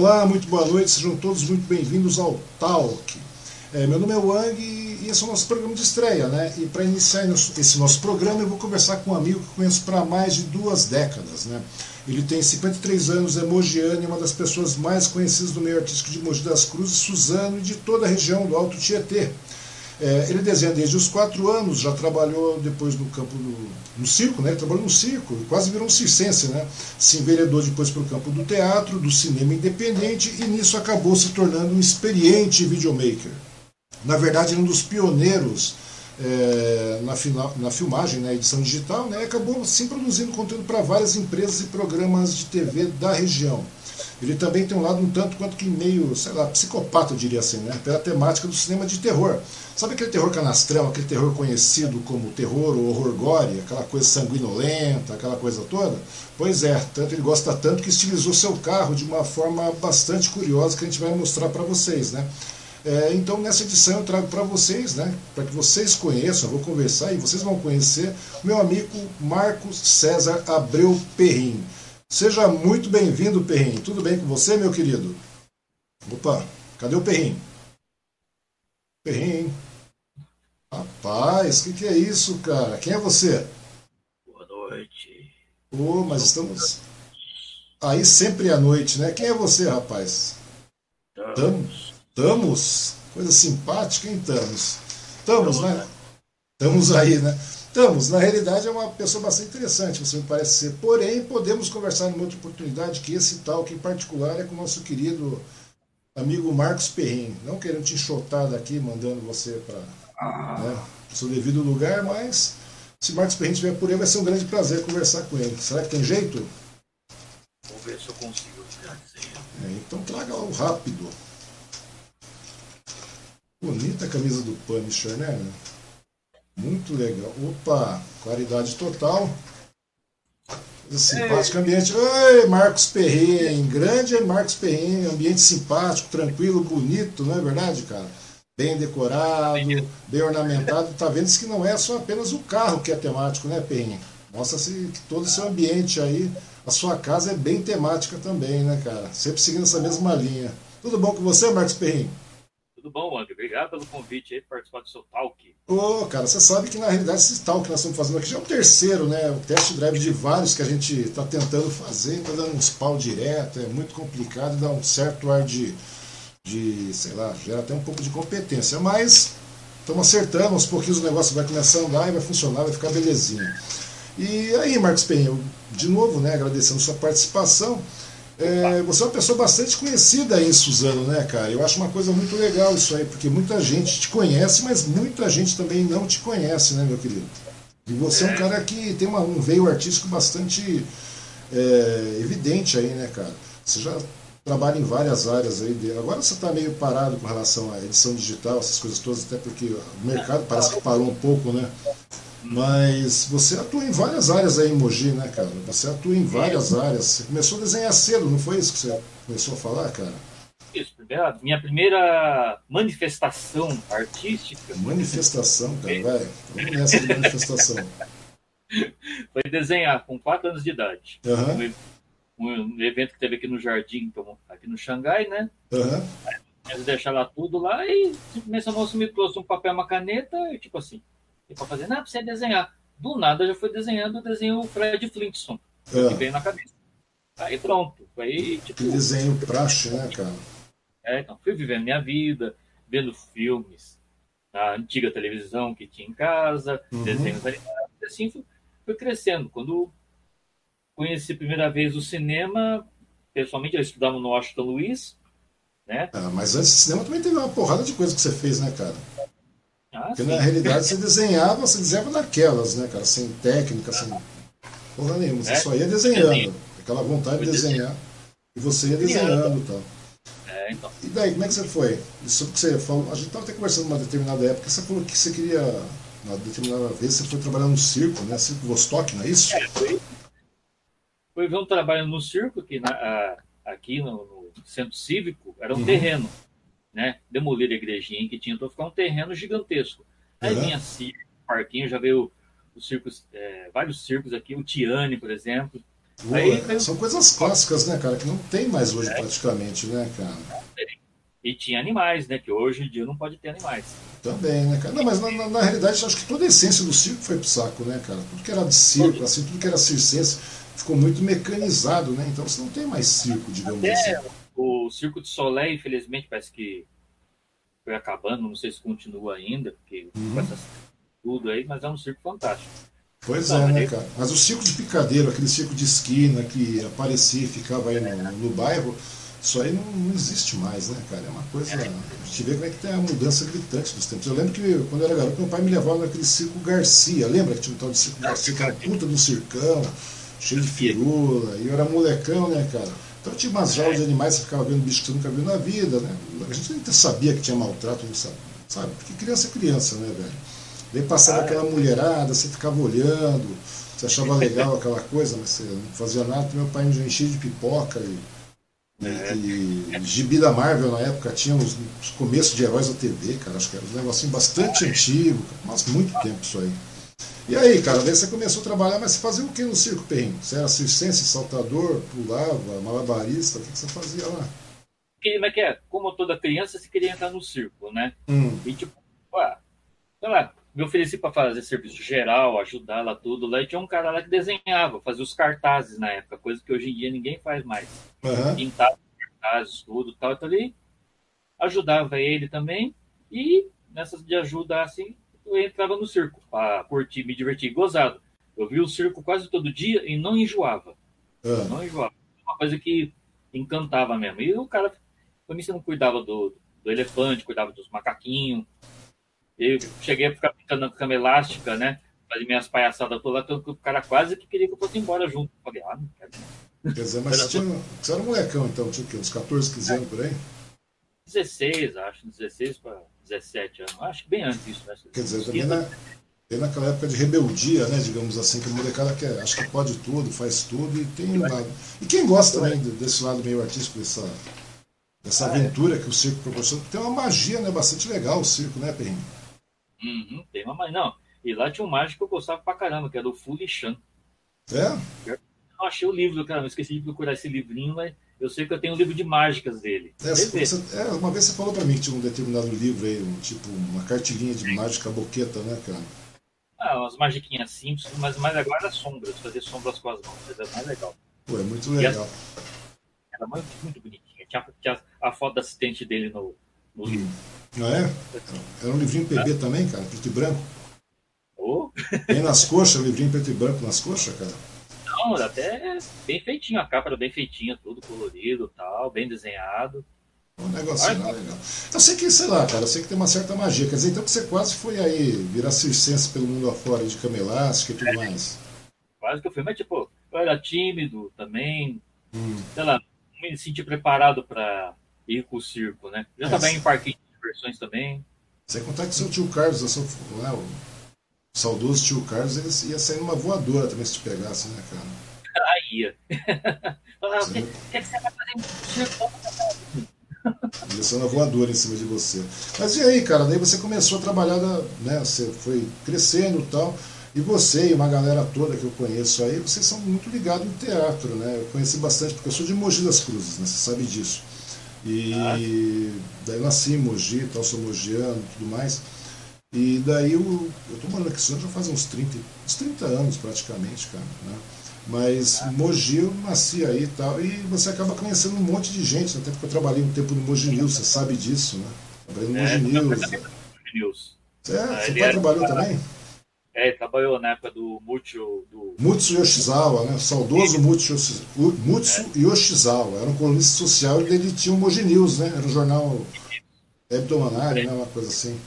Olá, muito boa noite, sejam todos muito bem-vindos ao Talk. É, meu nome é Wang e esse é o nosso programa de estreia, né? E para iniciar esse nosso programa, eu vou conversar com um amigo que conheço para mais de duas décadas, né? Ele tem 53 anos, é mogiano e é uma das pessoas mais conhecidas do meio artístico de Mogi das Cruzes, Suzano e de toda a região do Alto Tietê. É, ele desenha desde os quatro anos, já trabalhou depois no campo do, no circo, né? Ele trabalhou no circo, quase virou um circense, né? Se enveredou depois para o campo do teatro, do cinema independente e nisso acabou se tornando um experiente videomaker. Na verdade, é um dos pioneiros é, na, final, na filmagem, na né, edição digital, né? Acabou sim produzindo conteúdo para várias empresas e programas de TV da região. Ele também tem um lado um tanto quanto que meio, sei lá, psicopata, eu diria assim, né? Pela temática do cinema de terror. Sabe aquele terror canastrão, aquele terror conhecido como terror ou horror gore, aquela coisa sanguinolenta, aquela coisa toda? Pois é, tanto ele gosta tanto que estilizou seu carro de uma forma bastante curiosa que a gente vai mostrar para vocês, né? É, então, nessa edição eu trago para vocês, né, para que vocês conheçam, eu vou conversar e vocês vão conhecer meu amigo Marcos César Abreu Perrin. Seja muito bem-vindo, Perrin. Tudo bem com você, meu querido? Opa, cadê o Perrin? Perrin. Rapaz, o que, que, é isso, cara? Quem é você? Boa noite. Ô, oh, mas estamos. Aí sempre à noite, né? Quem é você, rapaz? Estamos. Estamos? Coisa simpática, hein, Estamos. Estamos, né? Estamos aí, né? Estamos. Na realidade, é uma pessoa bastante interessante, você me parece ser. Porém, podemos conversar numa outra oportunidade, que esse tal, que em particular é com o nosso querido amigo Marcos Perrin. Não querendo te enxotar daqui, mandando você para ah. né, o seu devido lugar, mas se Marcos Perrin estiver por aí, vai ser um grande prazer conversar com ele. Será que tem jeito? Vamos ver se eu consigo. É, então traga o rápido. Bonita a camisa do Punisher, né? Muito legal. Opa, qualidade total. Simpático é. ambiente. Oi, Marcos Perrin, grande Marcos Perrin, ambiente simpático, tranquilo, bonito, não é verdade, cara? Bem decorado, bem ornamentado. Tá vendo que não é só apenas o carro que é temático, né, Perrin? Mostra-se que todo o seu ambiente aí, a sua casa é bem temática também, né, cara? Sempre seguindo essa mesma linha. Tudo bom com você, Marcos Perrin? Tudo bom, Wang? Obrigado pelo convite aí, participar do seu talk. Ô, oh, cara, você sabe que na realidade esse talk que nós estamos fazendo aqui já é o terceiro, né? O test drive de vários que a gente está tentando fazer, está dando uns pau direto, é muito complicado, dá um certo ar de, de, sei lá, gera até um pouco de competência, mas estamos acertando, aos pouquinhos o negócio vai começar a andar e vai funcionar, vai ficar belezinha. E aí, Marcos Penha, de novo, né, agradecendo sua participação. É, você é uma pessoa bastante conhecida aí em Suzano, né, cara? Eu acho uma coisa muito legal isso aí, porque muita gente te conhece, mas muita gente também não te conhece, né, meu querido? E você é um cara que tem uma, um veio artístico bastante é, evidente aí, né, cara? Você já trabalha em várias áreas aí. Agora você está meio parado com relação à edição digital, essas coisas todas, até porque o mercado parece que parou um pouco, né? Mas você atua em várias áreas aí em Mogi, né, cara? Você atua em várias áreas. Você começou a desenhar cedo, não foi isso que você começou a falar, cara? Isso, minha primeira manifestação artística. Manifestação, cara, vai. Vamos nessa de manifestação. Foi desenhar com 4 anos de idade. Uhum. Um, um, evento que teve aqui no Jardim, então, aqui no Xangai, né? Uhum. Eles deixaram lá tudo lá e simplesmente a moça me trouxe um papel, uma caneta e tipo assim, e para fazer, não, precisa desenhar. Do nada já foi desenhando o desenho Fred Flintstone, é. que veio na cabeça. Aí pronto. Aí, tipo, que desenho praxe, né, cara? É, então, fui vivendo minha vida, vendo filmes na antiga televisão que tinha em casa, uhum. desenhos animados, e assim fui, fui crescendo. Quando conheci a primeira vez o cinema, pessoalmente eu estudava no Washington Luiz, né? Ah, mas antes do cinema também teve uma porrada de coisa que você fez, né, cara? Ah, Porque sim. na realidade você desenhava, você desenhava naquelas, né, cara? Sem técnica, sem porra nenhuma. Você é, só ia desenhando. Aquela vontade de desenhar. E você ia desenhando e tal. É, então. E daí, como é que você foi? Isso que você falou. A gente estava até conversando numa determinada época, você falou que você queria. Uma determinada vez você foi trabalhar no circo, né? Circo Vostok, não é isso? É, foi. Foi ver um trabalho no circo, que na, aqui no, no, centro cívico era um uhum. terreno né? Demolir a igrejinha que tinha, então ficar um terreno gigantesco. Aí uhum. vinha circo, parquinho, já veio os circos, é, vários circos aqui, o Tiane, por exemplo. Aí, são coisas clássicas, né, cara, que não tem mais hoje é. praticamente, né, cara? E tinha animais, né, que hoje em dia não pode ter animais. Também, né, cara? Não, mas na, na, na realidade, acho que toda a essência do circo foi pro saco, né, cara? Tudo que era de circo, assim, tudo que era circense ficou muito mecanizado, né? Então você não tem mais circo, digamos Até assim. O Circo de Soleil, infelizmente, parece que foi acabando, não sei se continua ainda, porque uhum. com essas, tudo aí, mas é um circo fantástico. Pois é, né, cara? Mas o circo de picadeiro, aquele circo de esquina que aparecia e ficava aí no, no bairro, isso aí não, não, existe mais, né, cara? É uma coisa. A gente vê como é que tem a mudança gritante dos tempos. Eu lembro que quando eu era garoto, meu pai me levava naquele circo Garcia. Lembra que tinha um tal de circo Garcia, que era puta do circão, cheio de firula. E eu era molecão, né, cara? Então tinha umas jaulas de animais, você ficava vendo bicho que você nunca viu na vida, né? A gente nem sabia que tinha maltrato, não sabe, sabe? Porque criança é criança, né, velho? Daí passava ah, aquela mulherada, você ficava olhando, você achava legal aquela coisa, mas você não fazia nada. Meu pai me enchia de pipoca e, é. e, e gibi da Marvel na época tinha os, os começos de heróis da TV, cara. Acho que era um negocinho bastante antigo, mas muito tempo isso aí. E aí, cara, daí você começou a trabalhar, mas você fazia o que no circo Perrinho? Você era circense, saltador, pulava, malabarista, o que, que você fazia lá? Como é que é? Como toda criança, você queria entrar no circo, né? Hum. E tipo, sei lá, me ofereci para fazer serviço geral, ajudar lá tudo. Lá e tinha um cara lá que desenhava, fazia os cartazes na época, coisa que hoje em dia ninguém faz mais. Uhum. Pintava cartazes, tudo tal. Então ali ajudava ele também. E nessas de ajuda assim, eu entrava no circo para curtir, me divertir, gozado. Eu vi o circo quase todo dia e não enjoava. Uhum. Não enjoava. Uma coisa que encantava mesmo. E o cara, pra mim, você não cuidava do, do elefante, cuidava dos macaquinhos eu cheguei a ficar pintando a cama elástica, né? Fazer minhas palhaçadas todas, o cara quase que queria que eu fosse embora junto. Eu falei, ah, não quero. Quer dizer, mas você, tinha, você era molecão, então, tinha o quê? Uns 14, 15 anos por aí? 16, acho, 16 para 17 anos. Acho que bem antes disso, né? Quer dizer, também na, naquela época de rebeldia, né, digamos assim, que a molecada quer, acho que pode tudo, faz tudo e tem um lado. E quem gosta também desse lado meio artístico, dessa, dessa ah, é. aventura que o circo proporciona, tem uma magia, né, bastante legal o circo, né, Perrinho? Uhum, tem uma Não, e lá tinha um mágico que eu gostava pra caramba, que era o Fulichan. É? Eu achei o livro, cara, eu esqueci de procurar esse livrinho, mas eu sei que eu tenho um livro de mágicas dele. É, você, é, uma vez você falou pra mim que tinha um determinado livro aí, um, tipo uma cartilhinha de mágica boqueta, né, cara? Ah, umas magiquinhas simples, mas mais agora era sombras, fazer sombras com as mãos, mas é mais legal. Pô, é muito legal. Era muito, muito bonitinha. Tinha, tinha a foto da assistente dele no, no livro. Não é? Era um livrinho PB é. também, cara, preto e branco. Oh. Tem nas coxas, livrinho preto e branco nas coxas, cara. Não, até bem feitinho, a capa era bem feitinha, tudo colorido tal, bem desenhado. Um negocinho lá legal. Eu sei que, sei lá, cara, eu sei que tem uma certa magia. Quer dizer, então que você quase foi aí virar circense pelo mundo afora de cama elástica e tudo é. mais. Quase que eu fui, mas tipo, eu era tímido também. Hum. Sei lá, me senti preparado para ir com o circo, né? Já é, também em parquinho versões também. Sem contar que seu tio Carlos, seu, né, o saudoso tio Carlos, ele ia sair numa voadora também se te pegasse, né, cara? Ah, ia. Falava, o que, que você vai fazer uma voadora em cima de você. Mas e aí, cara? Daí você começou a trabalhar, né? Você foi crescendo e tal. E você e uma galera toda que eu conheço aí, vocês são muito ligados no teatro, né? Eu conheci bastante, porque eu sou de Mogi das Cruzes, né? Você sabe disso. E ah. daí eu nasci em Mogi, tal, sou mogiano e tudo mais. E daí eu, eu tô morando aqui já faz uns 30, uns 30 anos praticamente, cara. Né? Mas ah. Mogi eu nasci aí e tal, e você acaba conhecendo um monte de gente, até porque eu trabalhei um tempo no Mogi News, você sabe disso, né? Trabalhei no é, Mogi News. É, ah, seu pai é, trabalhou também? É, ele trabalhou na época do Mutsu. Do... Mutsu Yoshizawa, né? Saudoso Mutsu, Mutsu é. Yoshizawa. Era um colunista social e ele tinha o Moji News, né? Era um jornal hebdomadário, é. né? Uma coisa assim.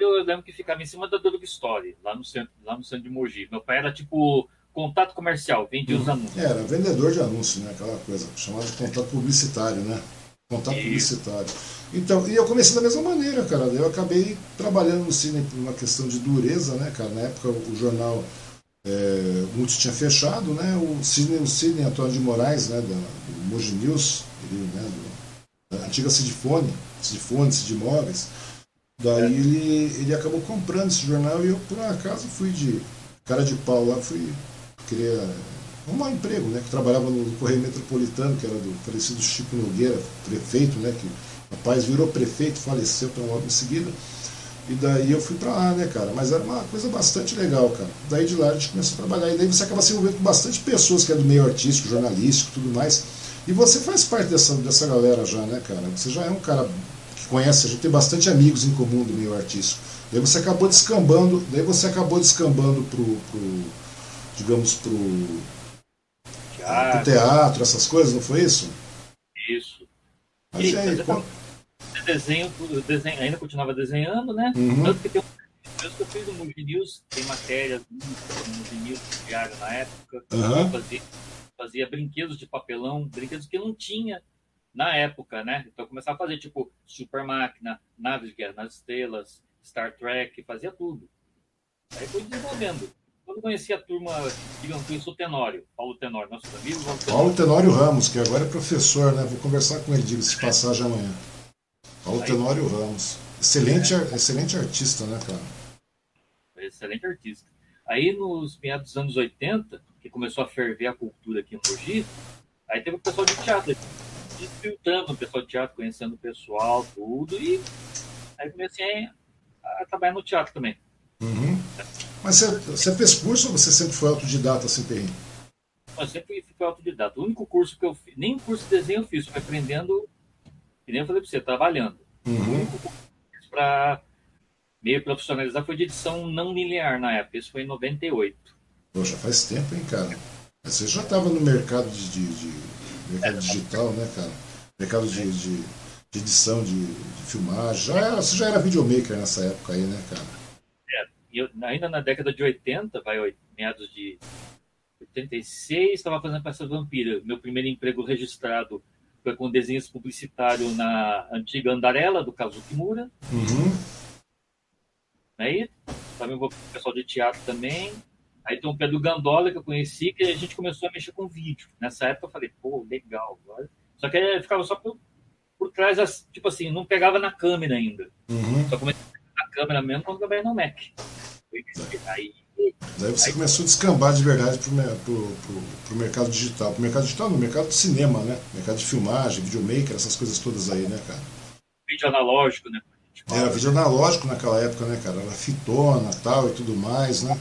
Eu lembro que ficava em cima da Drug Story, lá no centro, lá no centro de Mogi. Meu pai era tipo contato comercial, vendia os uhum. anúncios. É, era vendedor de anúncios, né? Aquela coisa, chamada de contato publicitário, né? Contato e... publicitário. Então, e eu comecei da mesma maneira, cara. Eu acabei trabalhando no cine por uma questão de dureza, né, cara? Na época o jornal é, Multi tinha fechado, né? O Cine, o Cine Antônio de Moraes, né, da, do Moji News, ele, né, do, da antiga Cidifone, Cidifone, Cidimóveis. Daí é. ele, ele acabou comprando esse jornal e eu, por um acaso, fui de cara de pau lá, fui queria um emprego, né? Que trabalhava no Correio Metropolitano, que era do falecido Chico Nogueira, prefeito, né? Que o rapaz virou prefeito, faleceu tão logo em seguida. E daí eu fui para lá, né, cara? Mas era uma coisa bastante legal, cara. Daí de lá a gente começou a trabalhar. E daí você acaba se envolvendo com bastante pessoas que é do meio artístico, jornalístico tudo mais. E você faz parte dessa, dessa galera já, né, cara? Você já é um cara conhece, a gente tem bastante amigos em comum do meio artístico. Daí você acabou descambando, daí você acabou descambando pro, pro digamos, pro teatro. pro teatro, essas coisas, não foi isso? Isso. Mas e aí, qual... desenho, desenho, ainda continuava desenhando, né? Uhum. Tanto que tem um que eu fiz no Mugi News, tem matérias no Mugi News diário na época. Uhum. Fazia, fazia brinquedos de papelão, brinquedos que não tinha na época, né? Então eu começava a fazer tipo Super Máquina, Naves de Guerra nas Estrelas, Star Trek, fazia tudo. Aí foi desenvolvendo. Quando conheci a turma, digamos, conheci o Tenório, Paulo Tenório, nossos amigos. Paulo Tenório Ramos, que agora é professor, né? Vou conversar com ele, diga-se de passagem amanhã. Paulo Aí, Tenório Ramos. Excelente, é. excelente artista, né, cara? Excelente artista. Aí, nos meados dos anos 80, que começou a ferver a cultura aqui em Mogi, aí teve o pessoal de teatro, filtrando o pessoal de teatro, conhecendo o pessoal, tudo, e aí comecei a trabalhar no teatro também. Uhum. Mas você, você, fez curso ou você sempre foi autodidata assim, terreno? Eu sempre fui autodidata. O único curso que eu fiz, nem curso de desenho eu fiz, fui aprendendo, que nem eu falei para você, trabalhando. Uhum. O único curso para meio profissionalizar foi de edição não linear na época. Isso foi em 98. Poxa, faz tempo, hein, cara? Você já estava no mercado de, de, de mercado é, digital, né, cara? Mercado de, de, de edição, de, de filmagem. Já era, você já era videomaker nessa época aí, né, cara? eu, ainda na década de 80, vai, meados de 86, estava fazendo peça vampira. Meu primeiro emprego registrado foi com desenhos publicitário na antiga Andarela, do Kazuki Mura. Uhum. Aí, também vou pessoal de teatro também. Aí tem o Pedro Gandola, que eu conheci, que a gente começou a mexer com vídeo. Nessa época eu falei, pô, legal. Só que ele ficava só por, por trás, tipo assim, não pegava na câmera ainda. Uhum. Só comecei a pegar na câmera mesmo quando eu trabalhei no Mac. Aí, Daí você aí, começou a descambar de verdade pro mercado digital. Pro mercado digital, no mercado de cinema, né? Mercado de filmagem, videomaker, essas coisas todas aí, né, cara? Vídeo analógico, né? Era vídeo analógico naquela época, né, cara? Era fitona tal e tudo mais, né?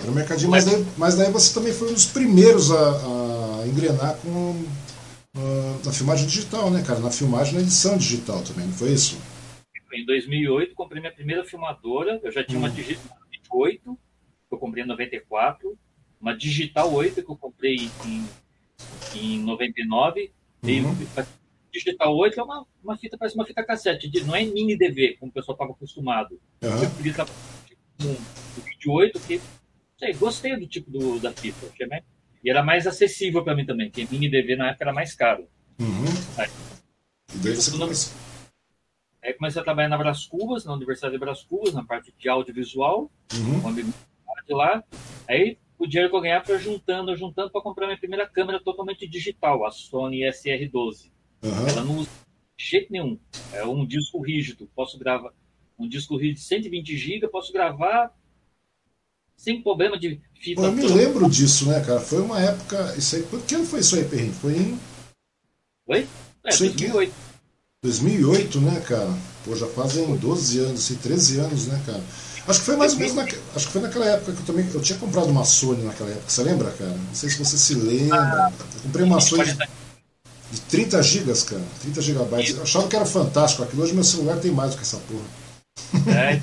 Era um mercadinho, mas daí, mas daí você também foi um dos primeiros a, a engrenar com uh, na filmagem digital, né, cara? Na filmagem na edição digital também, não foi isso? Em 2008, comprei minha primeira filmadora. Eu já tinha hum. uma digital 8, que eu comprei em 94, uma Digital 8 que eu comprei em, em 99. Uhum. Digital 8 é uma, uma fita, parece uma fita cassete, não é mini DV, como o pessoal estava acostumado. Uhum. Eu podia estar com o vídeo 8, que sei, gostei do tipo do, da fita. Achei mais, e era mais acessível para mim também, porque mini DV na época era mais caro. Uhum. Aí, e daí você começou Aí comecei a trabalhar na Bras Cubas, na Universidade de Bras Cubas, na parte de audiovisual, uhum. um lá. Aí o dinheiro que eu ganhava foi juntando, juntando para comprar minha primeira câmera totalmente digital, a Sony SR12. Uhum. Ela não usa de jeito nenhum. É um disco rígido. Posso gravar um disco rígido de 120 GB, posso gravar sem problema de fita. Pô, eu me lembro disso, né, cara? Foi uma época. Isso aí, que ano foi isso aí, Perrin? Foi em. Oi? É, 2008. 2008, né, cara? Pô, já fazem 12 anos, assim, 13 anos, né, cara? Acho que foi mais ou menos na, acho que foi naquela época que eu também eu tinha comprado uma Sony naquela época. Você lembra, cara? Não sei se você se lembra. Eu comprei uma Sony de, de 30 gigas, cara. 30 gigabytes. Eu achava que era fantástico aquilo. Hoje meu celular tem mais do que essa porra. É.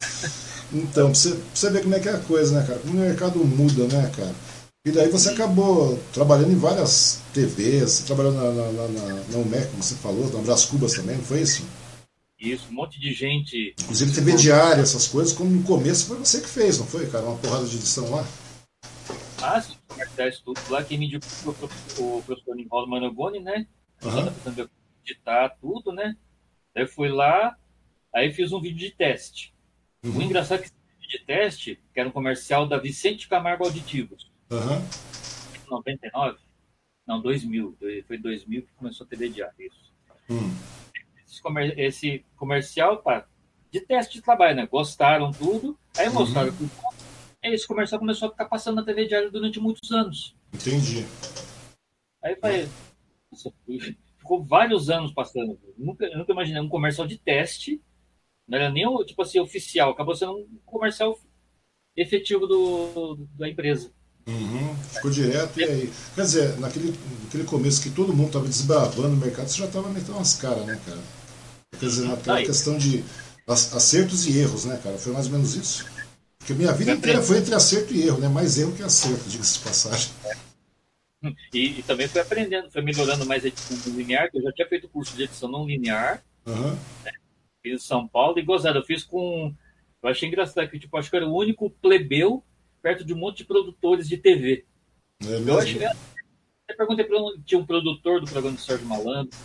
então, pra você, pra você ver como é que é a coisa, né, cara? Como o mercado muda, né, cara? E daí você acabou trabalhando em várias TVs, você trabalhou na, na, na, na, na UMEC, como você falou, na Brás Cubas também, não foi isso? Isso, um monte de gente. Inclusive TV diária, essas coisas, como no começo foi você que fez, não foi, cara? Uma porrada de edição lá. Ah, sim, tudo lá, quem me indicou o professor Nivaldo Manogoni, né? Uhum. editar tudo, né? Daí fui lá, aí fiz um vídeo de teste. Uhum. O engraçado é que de teste, que era um comercial da Vicente Camargo Auditivos. Uhum. 99? Não, 2000. Foi 2000 que começou a TV diária, isso. Hum. Esse, comer, esse, comercial pá, de teste de trabalho, né? Gostaram tudo, aí mostraram uhum. tudo. Esse comercial começou a ficar passando na TV diária durante muitos anos. Entendi. Aí falei, ficou vários anos passando. Nunca, nunca imaginei um comercial de teste. Não era nem o tipo assim, oficial, acabou sendo um comercial efetivo do, da empresa. Uhum, ficou direto e aí. Quer dizer, naquele, naquele começo que todo mundo estava desbravando o mercado, você já estava metendo umas caras, né, cara? Quer dizer, naquela aí. questão de acertos e erros, né, cara? Foi mais ou menos isso. Porque minha vida inteira foi entre acerto e erro, né? Mais erro que acerto, diga-se de passagem. E, e, também foi aprendendo, foi melhorando mais a edição não linear, que eu já tinha feito curso de edição não linear. Uhum. Né? Fiz em São Paulo e gozado. Eu fiz com. Eu achei engraçado que tipo, acho que era o único plebeu perto de um monte de produtores de TV. É eu achei. Eu perguntei para tinha um produtor do programa do Sérgio Malandro,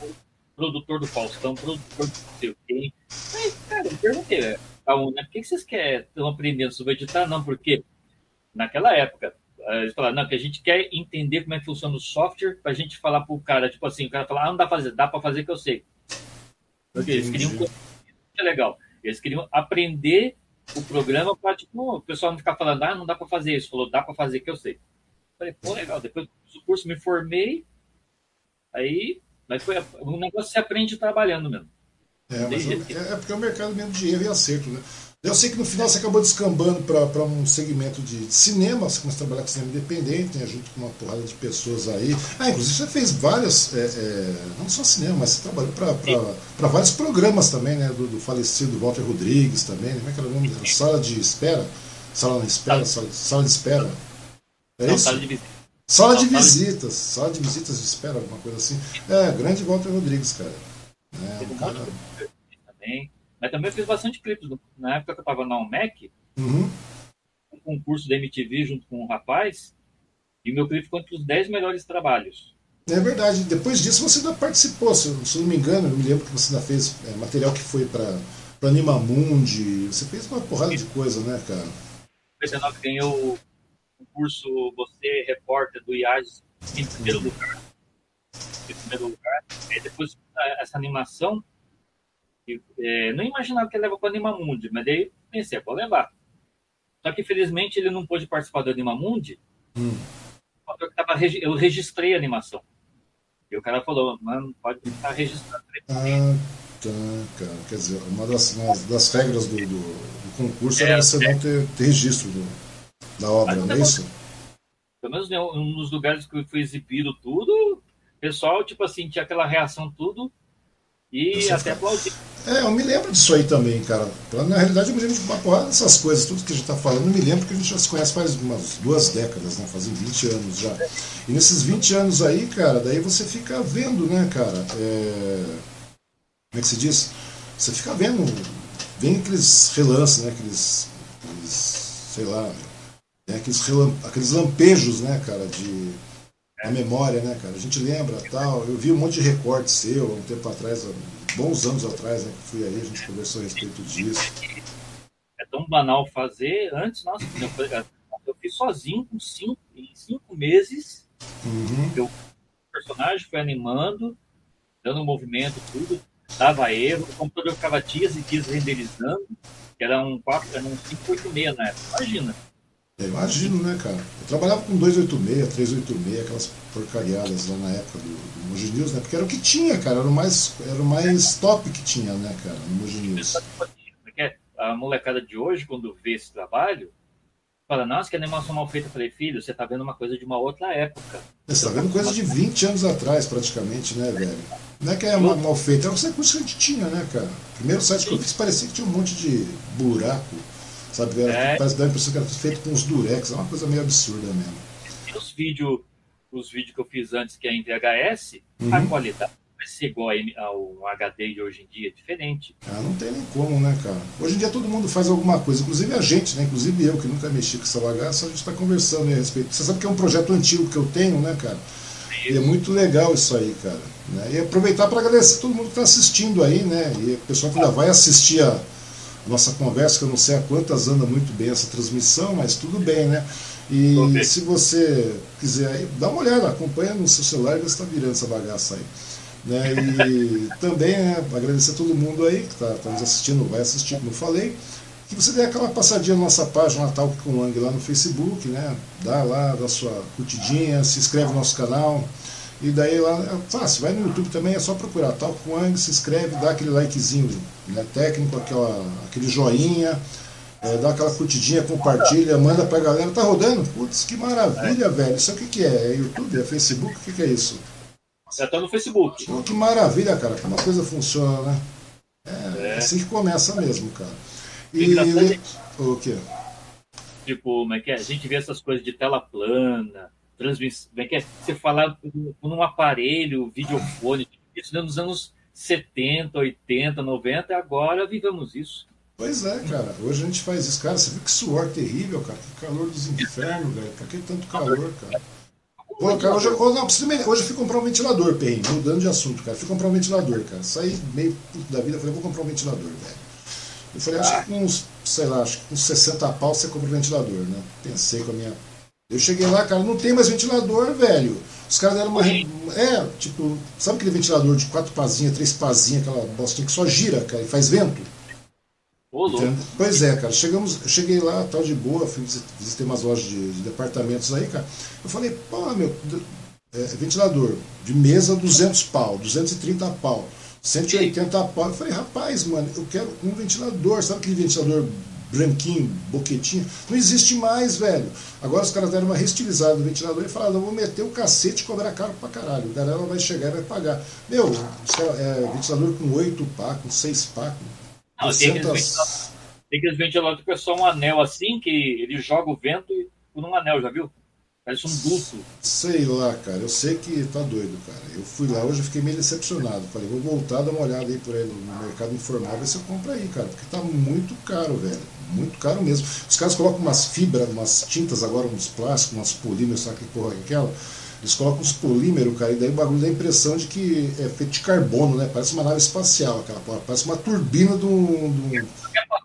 produtor do Faustão, produtor do não sei o quem. Aí, cara, eu perguntei, né? Por que vocês querem, estão aprendendo sobre editar? Não, porque naquela época, eles falaram, não, que a gente quer entender como é que funciona o software para a gente falar para o cara, tipo assim, o cara falar, ah, não dá para fazer, dá para fazer que eu sei. Porque eles queriam é legal. Eles queriam aprender o programa para tipo, o pessoal não ficar falando, ah, não dá para fazer isso. Falou, dá para fazer que eu sei. Falei, pô, legal. Depois do curso me formei, aí, mas foi um negócio que se aprende trabalhando mesmo. É, mas é, é, porque é o mercado mesmo de erro e acerto, né? Eu sei que no final você acabou descambando para um segmento de cinema, você começou a trabalhar com cinema independente, né, junto com uma porrada de pessoas aí. Ah, inclusive você fez várias, é, é, não só cinema, mas você trabalhou para vários programas também, né, do, do, falecido Walter Rodrigues também, né, como é que era o nome? Sala de espera? Sala de espera? Sala, sala de espera? É não, isso? Sala de visitas. Sala de visitas, sala de visitas de espera, alguma coisa assim. É, grande Walter Rodrigues, cara. É, um cara... Também. Mas também fiz bastante clipes. Na época que eu estava na UMEC, uhum. um concurso da MTV junto com um rapaz, e meu clipe ficou entre os 10 melhores trabalhos. É verdade. Depois disso você ainda participou, se, se eu não me engano, eu me lembro que você ainda fez é, material que foi para para Animamundi. Você fez uma porrada de coisa, né, cara? Em 19 ganhou o curso Você Repórter do IAS em primeiro lugar. Em primeiro lugar. E depois essa animação é, não imaginava que ele leva para o Animamundi, mas daí pensei, vou levar. Só que infelizmente ele não pôde participar do Animamundi. Hum. Eu registrei a animação. E o cara falou, mano, pode estar registrado. Ah, tá, cara. Quer dizer, uma das, uma das regras do, do, do concurso é, era você é. não ter, ter registro do, da obra, não é isso? Pelo menos nos lugares que foi exibido tudo, o pessoal, tipo assim, tinha aquela reação tudo e Você até aplaudir. É, eu me lembro disso aí também, cara. Na realidade, eu me lembro de uma porrada dessas coisas, tudo que a gente está falando, eu me lembro que a gente já se conhece faz umas duas décadas, né? Fazem 20 anos já. E nesses 20 anos aí, cara, daí você fica vendo, né, cara? É... Como é que se diz? Você fica vendo, vem aqueles relances, né? Aqueles, aqueles sei lá, né? aqueles, aqueles lampejos, né, cara, de a memória, né, cara? A gente lembra tal. Eu vi um monte de recorte seu um tempo atrás, bons anos atrás, né, que fui aí, a gente conversou a respeito disso. É tão banal fazer. Antes, nossa, eu, eu fiz sozinho com cinco, em cinco meses. Uhum. Eu, o personagem foi animando, dando movimento, tudo. Dava erro, o computador ficava dias e dias renderizando, que era um 4, era um 586 na época. Imagina. Eu imagino, né, cara? Eu trabalhava com 286, 386, aquelas porcariadas lá na época do, do Mogi News, né? Porque era o que tinha, cara. Era o mais, era o mais top que tinha, né, cara, no Mogi News. Porque a molecada de hoje, quando vê esse trabalho, fala, nossa, que animação mal feita. Eu falei, filho, você tá vendo uma coisa de uma outra época. Você tá vendo coisa de 20 anos atrás, praticamente, né, velho? Não é que é mal feito, era os recursos que a gente tinha, né, cara? O primeiro site que eu fiz parecia que tinha um monte de buraco Sabe? Era, é. Parece dar a impressão que era feito com os durex, é uma coisa meio absurda mesmo. E os vídeos os vídeos que eu fiz antes, que é em VHS, uhum. a qualidade vai ser igual ao HD de hoje em dia, é diferente. Ah, não tem nem como, né, cara? Hoje em dia todo mundo faz alguma coisa, inclusive a gente, né? Inclusive eu, que nunca mexi com essa bagaça, a gente está conversando a respeito. Você sabe que é um projeto antigo que eu tenho, né, cara? E é muito legal isso aí, cara. Né? E aproveitar para agradecer todo mundo que está assistindo aí, né? E o pessoal que ainda vai assistir a nossa conversa, que eu não sei a quantas anda muito bem essa transmissão, mas tudo bem, né? E okay. se você quiser, dá uma olhada, acompanha no seu celular e se está virando essa bagaça aí. Né? E também né, agradecer a todo mundo aí que está tá nos assistindo, vai assistir, como eu falei. que você dê aquela passadinha na nossa página Natal com Ang lá no Facebook, né? Dá lá, dá sua curtidinha, se inscreve no nosso canal. E daí lá é fácil, vai no YouTube também, é só procurar Tal com Ang, se inscreve, dá aquele likezinho né, técnico, aquela, aquele joinha, é, dá aquela curtidinha, compartilha, manda pra galera. Tá rodando? Putz, que maravilha, é. velho. Isso o que, que é? É YouTube? É Facebook? O que, que é isso? Você tá no Facebook. Pô, que maravilha, cara. Como a coisa funciona, né? É, é. assim que começa mesmo, cara. E, e o quê? Tipo, como é que é? A gente vê essas coisas de tela plana, transmissão. É que é? Você falar num aparelho, videofone, isso nos anos 70, 80, 90, agora vivemos isso. Pois é, cara. Hoje a gente faz isso. Cara, você viu que suor terrível, cara? Que calor dos infernos, velho. Pra que tanto calor, cara? Pô, cara, hoje, hoje, não, preciso, hoje eu fui comprar um ventilador, Perrin, mudando de assunto, cara. Fui comprar um ventilador, cara. Saí meio puto da vida, falei, vou comprar um ventilador, velho. Eu falei, acho que com uns, sei lá, acho que com uns 60 pau você compra um ventilador, né? Pensei com a minha. Eu cheguei lá, cara, não tem mais ventilador, velho. Os caras deram uma. É, tipo, sabe aquele ventilador de quatro pazinhas, três pazinhas, aquela bostinha que só gira, cara, e faz vento? Pois é, cara. Chegamos, eu cheguei lá, tal de boa, fui visitei umas lojas de, de departamentos aí, cara. Eu falei, pô, meu, é, ventilador de mesa 200 pau, 230 pau, 180 pau. Eu falei, rapaz, mano, eu quero um ventilador, sabe aquele ventilador branquinho, boquetinho? Não existe mais, velho. Agora os caras deram uma restilizada no ventilador e falaram, eu vou meter o cacete e cobrar caro pra caralho. O galera vai chegar e vai pagar. Meu, é, ventilador com 8 pá, com 6 pá, com não, tem, aqueles tem aqueles ventiladores que é só um anel assim, que ele joga o vento por um anel, já viu? Parece um duplo. Sei lá, cara. Eu sei que tá doido, cara. Eu fui lá hoje e fiquei meio decepcionado. Falei, vou voltar, dar uma olhada aí por aí no mercado informal, ver se eu compro aí, cara. Porque tá muito caro, velho. Muito caro mesmo. Os caras colocam umas fibras, umas tintas agora, uns plásticos, umas polímeros, sabe que porra é aquela? Eles colocam uns polímeros, cara, e daí o bagulho dá a impressão de que é feito de carbono, né? Parece uma nave espacial, aquela porra. Parece uma turbina de um. De um...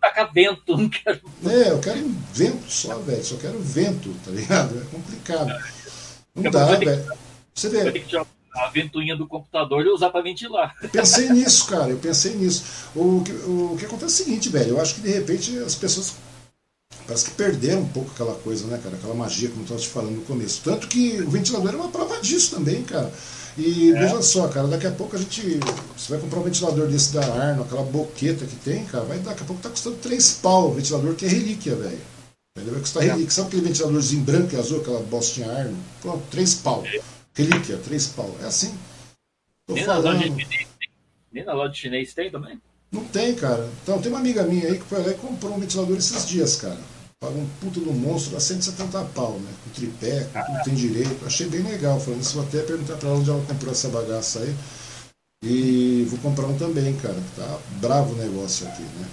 Eu atacar vento, não quero. É, eu quero um vento só, velho. Só quero vento, tá ligado? É complicado. Não dá, velho. Você vê. A ventoinha do computador e usar para ventilar. Eu pensei nisso, cara. Eu pensei nisso. O que, o que acontece é o seguinte, velho. Eu acho que de repente as pessoas Parece que perderam um pouco aquela coisa, né, cara? Aquela magia, como eu estava te falando no começo. Tanto que o ventilador é uma prova disso também, cara. E é. veja só, cara, daqui a pouco a gente. Você vai comprar um ventilador desse da Arno, aquela boqueta que tem, cara, vai daqui a pouco tá custando 3 pau o ventilador, que é relíquia, velho. Ele vai custar é. relíquia. Sabe aquele ventiladorzinho branco e azul, aquela bostinha Arno? Pronto, 3 pau. Relíquia, 3 pau. É assim. Tô Nem falando. Na loja chinês, Nem na loja chinês tem também? Não tem, cara. Então, tem uma amiga minha aí que foi lá e comprou um ventilador esses dias, cara paga um puto do monstro a 170 pau, né? Com tripé, com tudo tem direito. Achei bem legal. Falando isso, vou até perguntar pra ela onde ela comprou essa bagaça aí. E vou comprar um também, cara. Tá bravo o negócio aqui, né?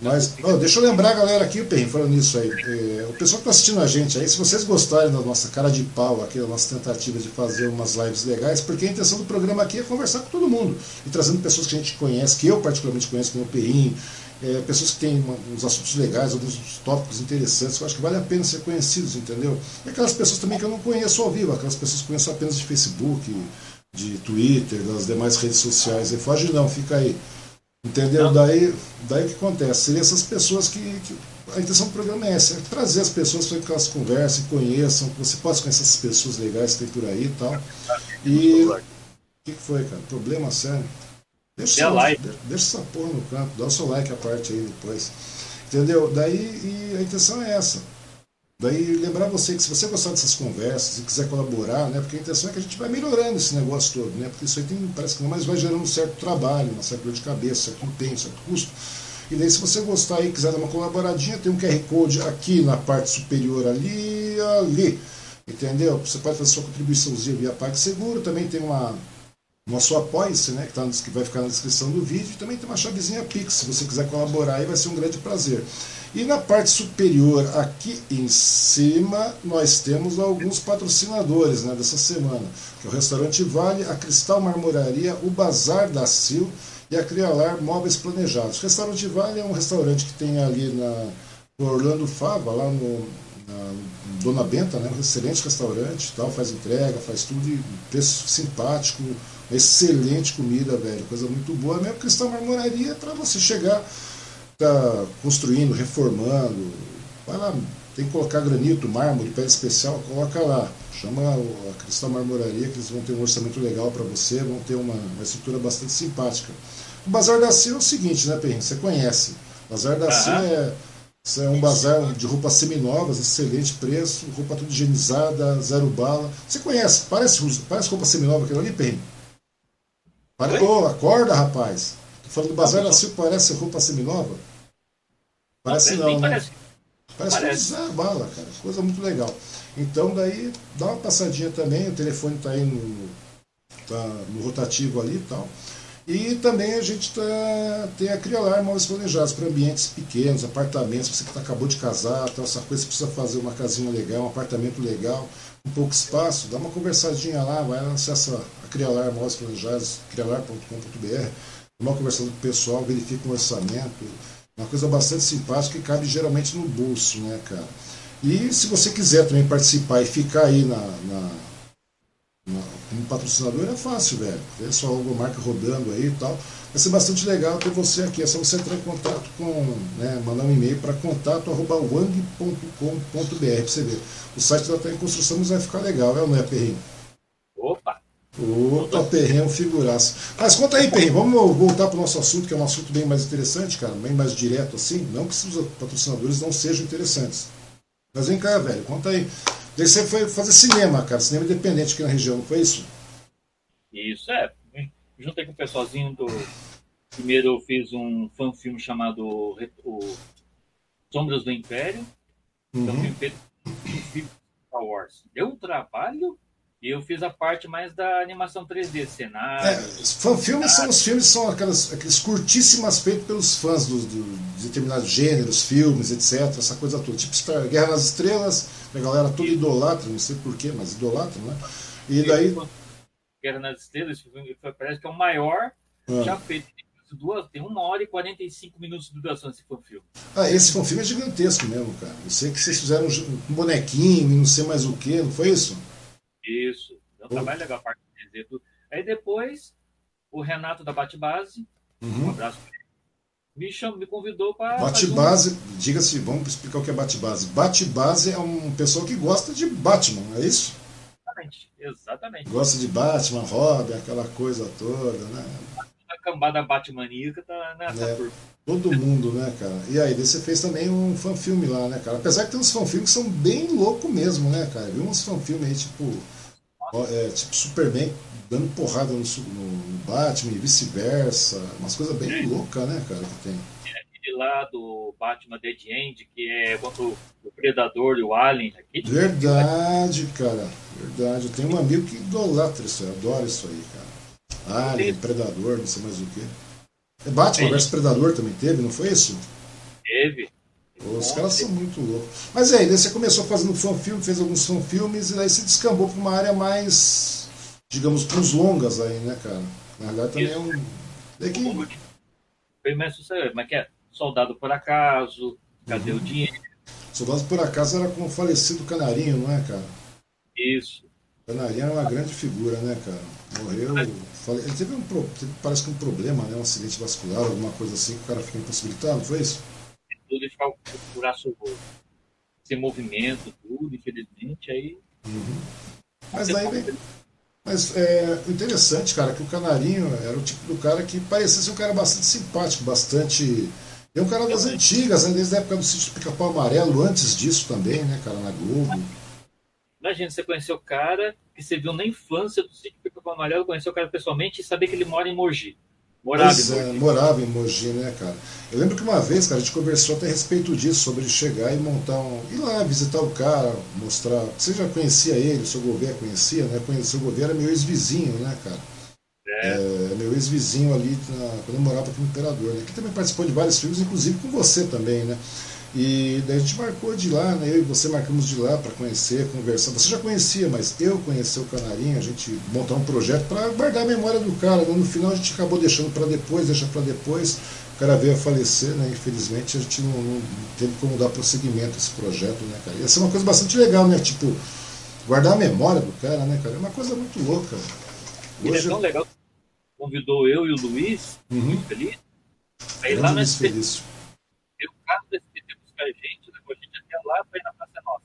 Mas, oh, deixa eu lembrar a galera aqui, Perrin, falando nisso aí. É, o pessoal que tá assistindo a gente aí, se vocês gostarem da nossa cara de pau aqui, da nossa tentativa de fazer umas lives legais, porque a intenção do programa aqui é conversar com todo mundo. E trazendo pessoas que a gente conhece, que eu particularmente conheço, como o Perrin, é, pessoas que têm uma, uns assuntos legais, alguns tópicos interessantes, que eu acho que vale a pena ser conhecidos, entendeu? E aquelas pessoas também que eu não conheço ao vivo, aquelas pessoas que conheço apenas de Facebook, de Twitter, das demais redes sociais. E foge não, fica aí. Entendeu? Daí, daí o que acontece? Seriam essas pessoas que, que, A intenção do programa é essa, é trazer as pessoas para que elas conversem, conheçam, que você possa conhecer essas pessoas legais que tem por aí e tal. E. O que, que foi, cara? Problema sério. Deixa, like. deixa essa porra no canto, dá o seu like a parte aí depois. Entendeu? Daí e a intenção é essa. Daí lembrar você que se você gostar dessas conversas e quiser colaborar, né? Porque a intenção é que a gente vai melhorando esse negócio todo, né? Porque isso aí tem, parece que não, mas vai gerando um certo trabalho, uma certa dor de cabeça, certo empenho, certo custo. E daí se você gostar e quiser dar uma colaboradinha, tem um QR Code aqui na parte superior ali, ali. Entendeu? Você pode fazer sua contribuiçãozinha via PagSeguro, também tem uma nosso apoia-se, né, que, tá, que vai ficar na descrição do vídeo, e também tem uma chavezinha Pix, se você quiser colaborar aí vai ser um grande prazer. E na parte superior, aqui em cima, nós temos alguns patrocinadores né, dessa semana, que é o Restaurante Vale, a Cristal Marmoraria, o Bazar da Sil e a Crialar Móveis Planejados. O Restaurante Vale é um restaurante que tem ali na Orlando Fava, lá no, na Dona Benta, né, um excelente restaurante, tal, faz entrega, faz tudo, preço simpático, Excelente comida, velho. Coisa muito boa. Mesmo Cristão Marmoraria é para você chegar está construindo, reformando, vai lá, tem que colocar granito, mármore, pele especial, coloca lá. Chama a Cristal Marmoraria, que eles vão ter um orçamento legal para você, vão ter uma, uma estrutura bastante simpática. O Bazar da Cia é o seguinte, né, Perrin? Você conhece. O Bazar da Cia é, é um bazar de roupas seminovas, excelente preço, roupa tudo higienizada, zero bala. Você conhece, parece, parece roupa seminova aquilo ali, Perrin? Pare... Oh, acorda, rapaz. Tô falando do Bazar da Cia, parece roupa seminova? Parece não, né? Parece. Parece, Parece. coisa bala, cara. Coisa muito legal. Então daí dá uma passadinha também, o telefone está aí no, tá no rotativo ali e tal. E também a gente tá, tem a Criolar Móveis Planejados para ambientes pequenos, apartamentos, você que tá, acabou de casar, tal, essa coisa, você precisa fazer uma casinha legal, um apartamento legal, um pouco espaço, dá uma conversadinha lá, vai acessa a Criolar Móveis Planejados, criolar.com.br, uma conversa com o pessoal, verifica o orçamento, uma coisa bastante simpática que cabe geralmente no bolso, né, cara? E se você quiser também participar e ficar aí na, na, na como patrocinador, é fácil, velho. É só a logomarca rodando aí e tal. Vai ser bastante legal ter você aqui. É só você entrar em contato com, né, mandar um e-mail para contato.wang.com.br para você ver. O site já está em construção, mas vai ficar legal, é ou não Perrinho? Opa! Opa, Perrinho, figuraço. Mas conta aí, Perrinho, vamos voltar para o nosso assunto, que é um assunto bem mais interessante, cara, bem mais direto assim. Não que os patrocinadores não sejam interessantes. Mas vem cá, velho, conta aí. Daí você foi fazer cinema, cara, cinema independente aqui na região, não foi isso? Isso, é. Juntei com o pessoalzinho do. Primeiro eu fiz um fan-filme chamado o Sombras do Império. Uhum. Então, Star Wars. Deu um trabalho e eu fiz a parte mais da animação 3D, cenário. É, fanfilmes são os filmes, são aquelas, aqueles curtíssimas feitos pelos fãs do, do, de determinados gêneros, filmes, etc. Essa coisa toda. Tipo Guerra nas Estrelas, a galera toda idolatra, não sei porquê, mas idolatra, né? E daí. Guerra nas Estrelas, parece que é o maior ah. já feito. Duas, tem uma hora e 45 minutos de duração esse fanfilme. Ah, esse fanfilme é gigantesco mesmo, cara. Eu sei que vocês fizeram um bonequinho e não sei mais o que, não foi isso? Isso. É um trabalho legal, a parte de Aí depois, o Renato da Bate-Base, uhum. um abraço pra ele, me, chamou, me convidou para. Bate-base, um... diga-se, vamos explicar o que é bate-base. Bate-base é um pessoal que gosta de Batman, é isso? Exatamente, exatamente. Gosta de Batman, Robin, aquela coisa toda, né? A cambada Batmaníaca tá nessa é, Todo mundo, né, cara? E aí, você fez também um fanfilme lá, né, cara? Apesar que tem uns fanfilmes que são bem loucos mesmo, né, cara? Viu uns fanfilmes aí, tipo é, tipo Superman dando porrada no, no Batman e vice-versa. Umas coisas bem loucas, né, cara, que tem. Aquele lá do Batman Dead End, que é contra o Predador e o Alien. Aquele verdade, cara. Verdade. Eu tenho um amigo que idolatra isso, adora isso aí, cara. Alien, Predador, não sei mais o que. É Batman vs Predador também teve, não foi isso? Teve. Os caras são muito loucos. Mas aí, daí você começou fazendo fanfilme, fez alguns fanfilmes, e daí você descambou para uma área mais, digamos, para os longas aí, né, cara? Na verdade também Isso. é um. Mais sucesso, mas que é Soldado por Acaso, Cadê uhum. o Dinheiro? Soldado por Acaso era com o falecido Canarinho, não é, cara? Isso. Canarinho era uma grande figura, né, cara? Morreu. Ele teve um. Parece que um problema, né? Um acidente vascular, alguma coisa assim, que o cara ficou impossibilitado, foi isso? Tudo, ficar o braço sem movimento, tudo, infelizmente, aí. Uhum. Mas daí vem. Mas é interessante, cara, que o Canarinho era o tipo do cara que parecia ser um cara bastante simpático, bastante. É um cara das antigas, né? desde a época do sítio Pica-Pau Amarelo, antes disso também, né, cara, na Globo. Imagina, você conheceu o cara que você viu na infância do sítio Pica-Pau Amarelo, conheceu o cara pessoalmente e saber que ele mora em Mogi. Morava pois em Mogi. É, morava em Mogi, né, cara? Eu lembro que uma vez, cara, a gente conversou até a respeito disso, sobre chegar e montar um. ir lá visitar o cara, mostrar. Você já conhecia ele, o seu governo conhecia, né? O seu governo era meu ex-vizinho, né, cara? É. é meu ex-vizinho ali na, quando eu morava aqui no Imperador, né? Que também participou de vários filmes, inclusive com você também, né? E daí a gente marcou de lá, né? Eu e você marcamos de lá para conhecer, conversar. Você já conhecia, mas eu conheci o Canarinho, a gente montar um projeto para guardar a memória do cara. Né? No final a gente acabou deixando para depois, deixa para depois. O cara veio a falecer, né? Infelizmente a gente não, não teve como dar prosseguimento a esse projeto, né, cara? Ia ser uma coisa bastante legal, né? Tipo, guardar a memória do cara, né, cara? É uma coisa muito louca. Hoje... Ele é tão legal convidou eu e o Luiz, uhum. muito feliz, aí lá nós Felício com a gente, depois a gente até lá foi na Praça Nossa.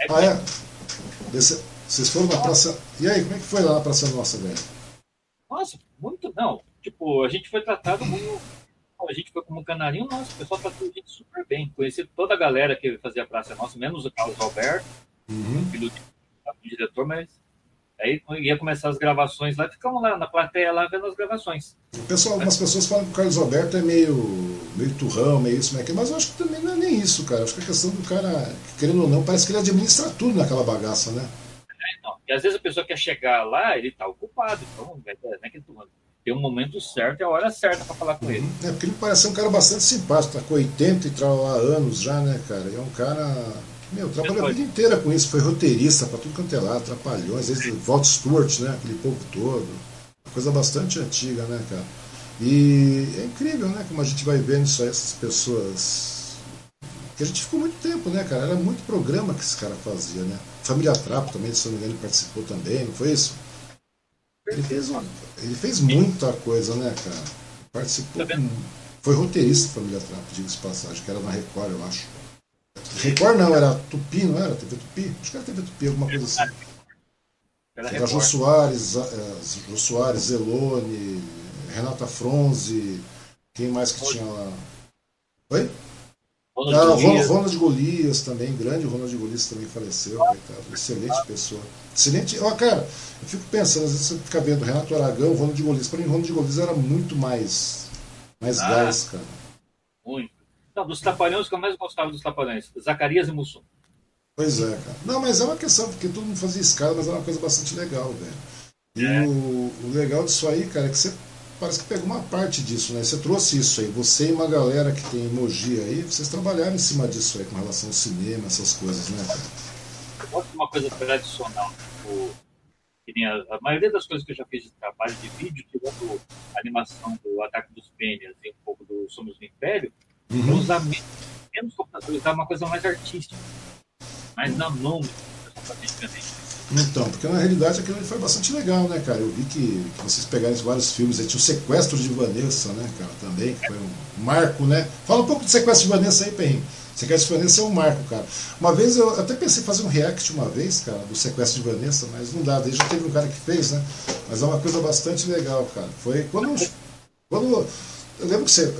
Aí, ah, é? Desse, vocês foram na Praça. E aí, como é que foi lá na Praça Nossa, velho? Nossa, muito. Não, tipo, a gente foi tratado como. A gente foi como canarinho, nossa, o pessoal tratou a gente super bem. Conheci toda a galera que fazia a Praça Nossa, menos o Carlos Alberto, uhum. filho do diretor, mas Aí ia começar as gravações lá, ficamos lá na plateia lá vendo as gravações. Pessoal, algumas pessoas falam que o Carlos Alberto é meio, meio turrão, meio isso, meio mas eu acho que também não é nem isso, cara. Eu acho que a questão do cara, querendo ou não, parece que ele administra tudo naquela bagaça, né? É, então, e às vezes a pessoa quer chegar lá, ele tá ocupado, então é, não é que tem um momento certo e a hora certa para falar com uhum. ele. É, porque ele parece ser um cara bastante simpático, tá com 80 e tal anos já, né, cara? É um cara meu, trabalhou a vida inteira com isso, foi roteirista para tudo quanto é lá, atrapalhou, às vezes Walt Stewart, né? Aquele povo todo. Uma coisa bastante antiga, né, cara? E é incrível, né? Como a gente vai vendo isso aí, essas pessoas. Que a gente ficou muito tempo, né, cara? Era muito programa que esse cara fazia, né? Família Trapo também, se não me engano, ele participou também, não foi isso? Ele fez, ele fez muita coisa, né, cara? Participou. Tá foi roteirista Família Trapo, diga-se passagem, que era na Record, eu acho. Record não, era Tupi, não era? TV Tupi? Acho que era TV Tupi, alguma coisa assim. Era, era Jô Soares, é, Jô Soares, Zelone, Renata Fronze, quem mais que tinha lá? Oi? Ronald, ah, Golias. Ronald Golias também, grande Ronald Golias também faleceu, coitado. Excelente pessoa. Excelente. Ó, cara, eu fico pensando, às vezes você fica vendo Renato Aragão, Ronald Golias. Para mim, Ronald Golias era muito mais, mais ah, gás, cara. Muito. Não, dos Trapalhões que eu mais gostava dos Trapalhões, Zacarias e Mussum. Pois é, cara. Não, mas é uma questão, porque todo mundo fazia escala, mas é uma coisa bastante legal, velho. E é. o, o, legal disso aí, cara, é que você parece que pegou uma parte disso, né? Você trouxe isso aí. Você e uma galera que tem emoji aí, vocês trabalharam em cima disso aí, com relação ao cinema, essas coisas, né, cara? Uma coisa tradicional, tipo, que a, a, maioria das coisas que eu já fiz de trabalho de vídeo, tirando a animação do Ataque dos Pênias e um pouco do Somos do Império, Uhum. Usar menos computador, usar uma coisa mais artística, mais na mão então, porque na realidade aquilo foi bastante legal, né, cara? Eu vi que, que vocês pegaram vários filmes, aí tinha o Sequestro de Vanessa, né, cara, também, que foi um marco, né? Fala um pouco de Sequestro de Vanessa aí, Perrinho. Sequestro de Vanessa é um marco, cara. Uma vez eu até pensei em fazer um react uma vez, cara, do Sequestro de Vanessa, mas não dá, daí já teve um cara que fez, né? Mas é uma coisa bastante legal, cara. Foi quando. quando eu lembro que você.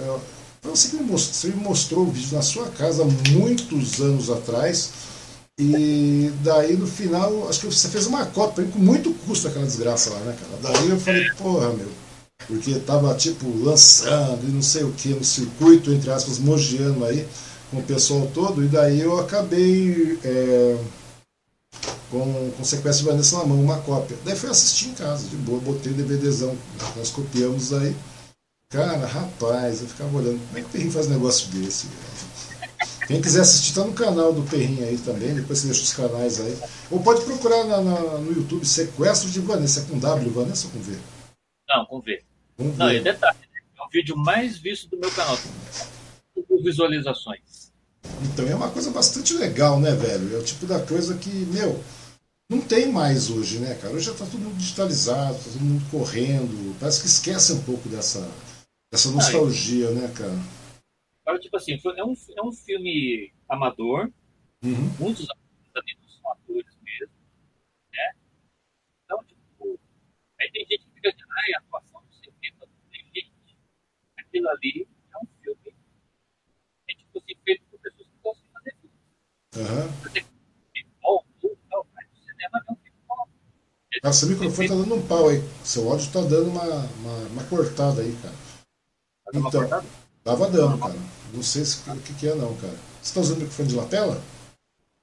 Você me, mostrou, você me mostrou o vídeo na sua casa muitos anos atrás. E daí no final, acho que você fez uma cota com muito custo aquela desgraça lá, né, cara? Daí eu falei, porra, meu. Porque tava tipo lançando e não sei o que, no circuito, entre aspas, mogiando aí com o pessoal todo. E daí eu acabei é, com, com sequência de Vanessa na mão, uma cópia. Daí fui assistir em casa, de boa, botei o DVDzão, nós copiamos aí. Cara, rapaz, eu ficava olhando, como é que o Perrinho faz um negócio desse, Quem quiser assistir, tá no canal do Perrinho aí também, depois você deixa os canais aí. Ou pode procurar na, na, no YouTube Sequestro de Vanessa, é com W, Vanessa ou com V? Não, com V. Com v. Não, e detalhe, é o vídeo mais visto do meu canal, com visualizações. Então é uma coisa bastante legal, né, velho? É o tipo da coisa que, meu, não tem mais hoje, né, cara? Hoje já tá tudo digitalizado, tá todo mundo correndo. Parece que esquece um pouco dessa essa nostalgia, né, cara? Agora, tipo assim, é um, é um filme amador, uhum. muitos atores são atores mesmo, né? Então, tipo, aí tem gente que fica dizendo, ai, a atuação do cinema tem gente. Aquilo ali é um filme é, tipo assim, feito por pessoas que gostam de fazer filme. Uhum. Bom, não, mas o cinema filme bom. Ah, seu microfone tá dando um pau aí. Seu áudio tá dando uma, uma, uma cortada aí, cara. Então, tava dando, cara. Não sei se, o que, que é não, cara. Você tá usando o microfone de lapela?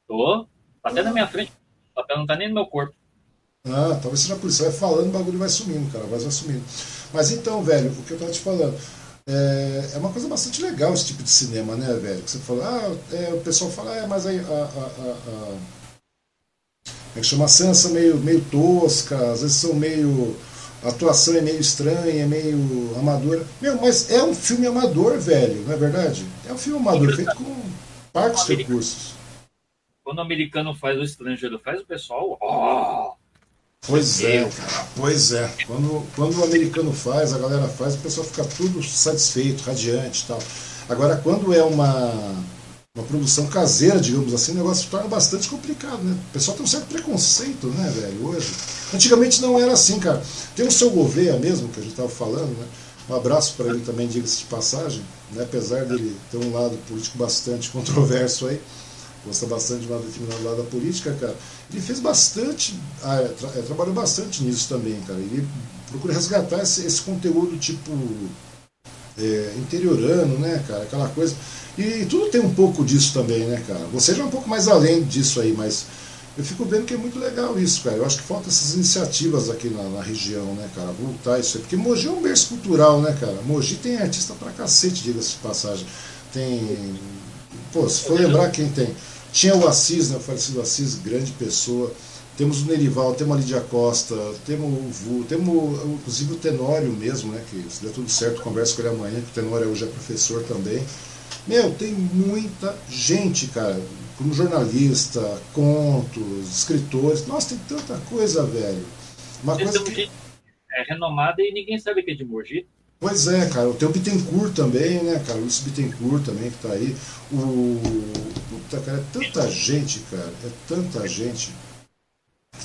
Tô. Tá até na minha frente. O lapela não tá nem no meu corpo. Ah, talvez seja por isso. Você vai falando, o bagulho vai sumindo, cara. Vai sumindo. Mas então, velho, o que eu tava te falando. É, é uma coisa bastante legal esse tipo de cinema, né, velho? Que você fala, ah, é, o pessoal fala, é, mas aí a, a, a, a, é que chama, as cenas são meio, meio toscas, às vezes são meio a atuação é meio estranha, é meio amadora. Meu, mas é um filme amador, velho, não é verdade? É um filme amador, feito com parcos recursos. Quando o americano faz, o estrangeiro faz, o pessoal. Oh! Pois é, cara, pois é. Quando, quando o americano faz, a galera faz, o pessoal fica tudo satisfeito, radiante e tal. Agora, quando é uma uma produção caseira, digamos assim, o negócio se torna bastante complicado, né? O pessoal tem um certo preconceito, né, velho, hoje. Antigamente não era assim, cara. Tem o seu Gouveia mesmo, que a gente estava falando, né? Um abraço para ele também, diga-se de passagem, né? apesar dele ter um lado político bastante controverso aí, gosta bastante de um determinado lado da política, cara. Ele fez bastante, ah, é, tra é, trabalhou bastante nisso também, cara. Ele procura resgatar esse, esse conteúdo tipo é, interiorano, né, cara? Aquela coisa. E tudo tem um pouco disso também, né, cara? Você já é um pouco mais além disso aí, mas eu fico vendo que é muito legal isso, cara. Eu acho que falta essas iniciativas aqui na, na região, né, cara? Voltar isso aí. Porque Mogi é um berço cultural, né, cara? Mogi tem artista pra cacete, diga-se de passagem. Tem. Pô, se for lembrar quem tem. Tinha o Assis, né? O falecido Assis, grande pessoa. Temos o Nerival, temos a Lídia Costa, temos o Vu, temos inclusive o Tenório mesmo, né? Que se der tudo certo, converso com ele amanhã, que o Tenório hoje é professor também. Meu, tem muita gente, cara, como jornalista, contos, escritores. Nossa, tem tanta coisa, velho. Uma coisa que... É renomada e ninguém sabe que é de Mogi. Pois é, cara. Tem o Bittencourt também, né, cara? O Luiz Bittencourt também que tá aí. O. Puta, cara, é tanta gente, cara. É tanta gente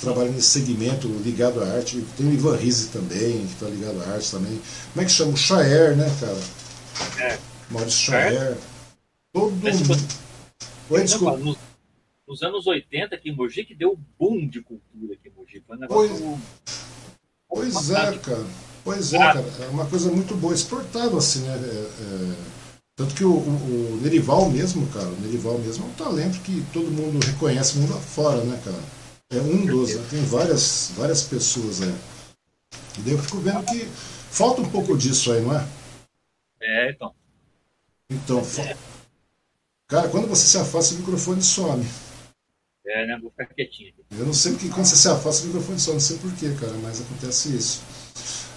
trabalha nesse segmento ligado à arte. Tem o Ivan Rizzi também, que está ligado à arte também. Como é que chama? O Chaer, né, cara? É. Maurício Chaer. Todo mundo. Oi, desculpa. Nos, nos, anos 80, aqui em Mogi, que deu um boom de cultura aqui em Mogi. Foi um negócio. Pois, pois é, cara. Pois é, cara. É uma coisa muito boa. Exportado, assim, né? É, é... Tanto que o, o, o, Nerival mesmo, cara, o Nerival mesmo é um talento que todo mundo reconhece mundo afora, né, cara? É um dos, né? tem várias, várias pessoas aí. E daí eu fico vendo que falta um pouco disso aí, não é? É, então. Então, é. Cara, quando você se afasta, o microfone some. É, né? Vou ficar quietinho aqui. Eu não sei porque quando você se afasta, o microfone some, não sei porquê, cara, mas acontece isso.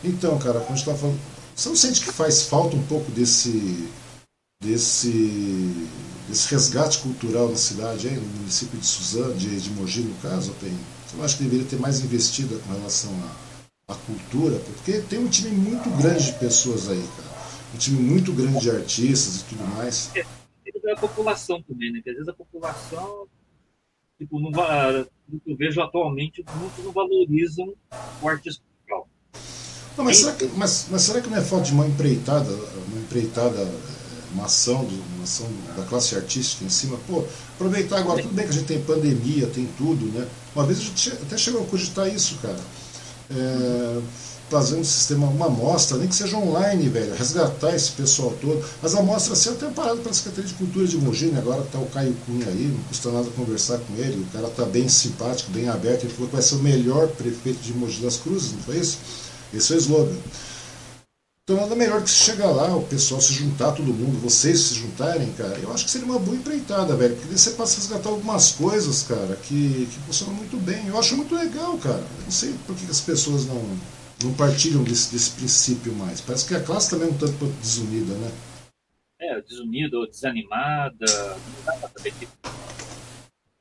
Então, cara, quando a gente tá falando. Você não sente que faz falta um pouco desse. desse. desse resgate cultural na cidade, aí, no município de Suzano, de, de Mogi, no caso, tem. Você não acha que deveria ter mais investido com relação à, à cultura? Porque tem um time muito grande de pessoas aí, cara. Um time muito grande de artistas e tudo mais. É, é a população também, né? Que às vezes a população tipo, não, eu vejo atualmente, muitos não valorizam o artista não, mas, será que, mas, mas, será que não é falta de uma empreitada, uma empreitada, eh, uma ação, uma ação da classe artística em cima? Pô, aproveitar agora, tudo bem que a gente tem pandemia, tem tudo, né? Uma vez a gente até chegou a cogitar isso, cara. É, fazer um sistema, uma amostra, nem que seja online, velho, resgatar esse pessoal todo. As amostras assim, eu tenho parado para a Secretaria de Cultura de Mogi, né? agora tá o Caio Cunha aí, não custa nada conversar com ele, o cara tá bem simpático, bem aberto, ele falou que vai ser o melhor prefeito de Mogi das Cruzes, não foi isso? Esse é o slogan. Então nada melhor que se chegar lá, o pessoal se juntar, todo mundo, vocês se juntarem, cara, eu acho que seria uma boa empreitada, velho, porque você a resgatar algumas coisas, cara, que, que funcionam muito bem. Eu acho muito legal, cara. Eu não sei por que as pessoas não, não partilham desse, desse princípio mais. Parece que a classe também é um tanto desunida, né? É, desunida ou desanimada. Não dá pra saber que.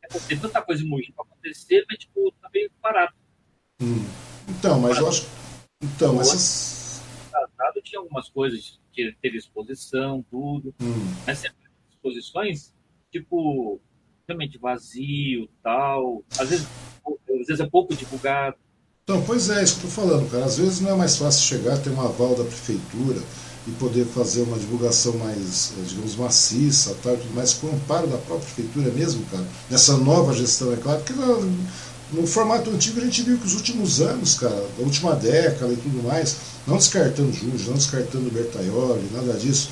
É, tem tanta coisa em pra acontecer, mas tipo, tá meio parado. Hum. Então, mas eu acho então, mas essas... Tratado tinha algumas coisas, que teve exposição, tudo. Hum. Mas exposições, tipo, realmente vazio, tal. Às vezes, às vezes é pouco divulgado. Então, pois é, isso que eu tô falando, cara. Às vezes não é mais fácil chegar, ter uma aval da prefeitura e poder fazer uma divulgação mais, eh, digamos, maciça, tal, mas com o amparo da própria prefeitura mesmo, cara. Nessa nova gestão, é claro, porque no formato antigo a gente viu que os últimos anos, cara, da última década e tudo mais, não descartando Júlio, não descartando Bertaioli, nada disso,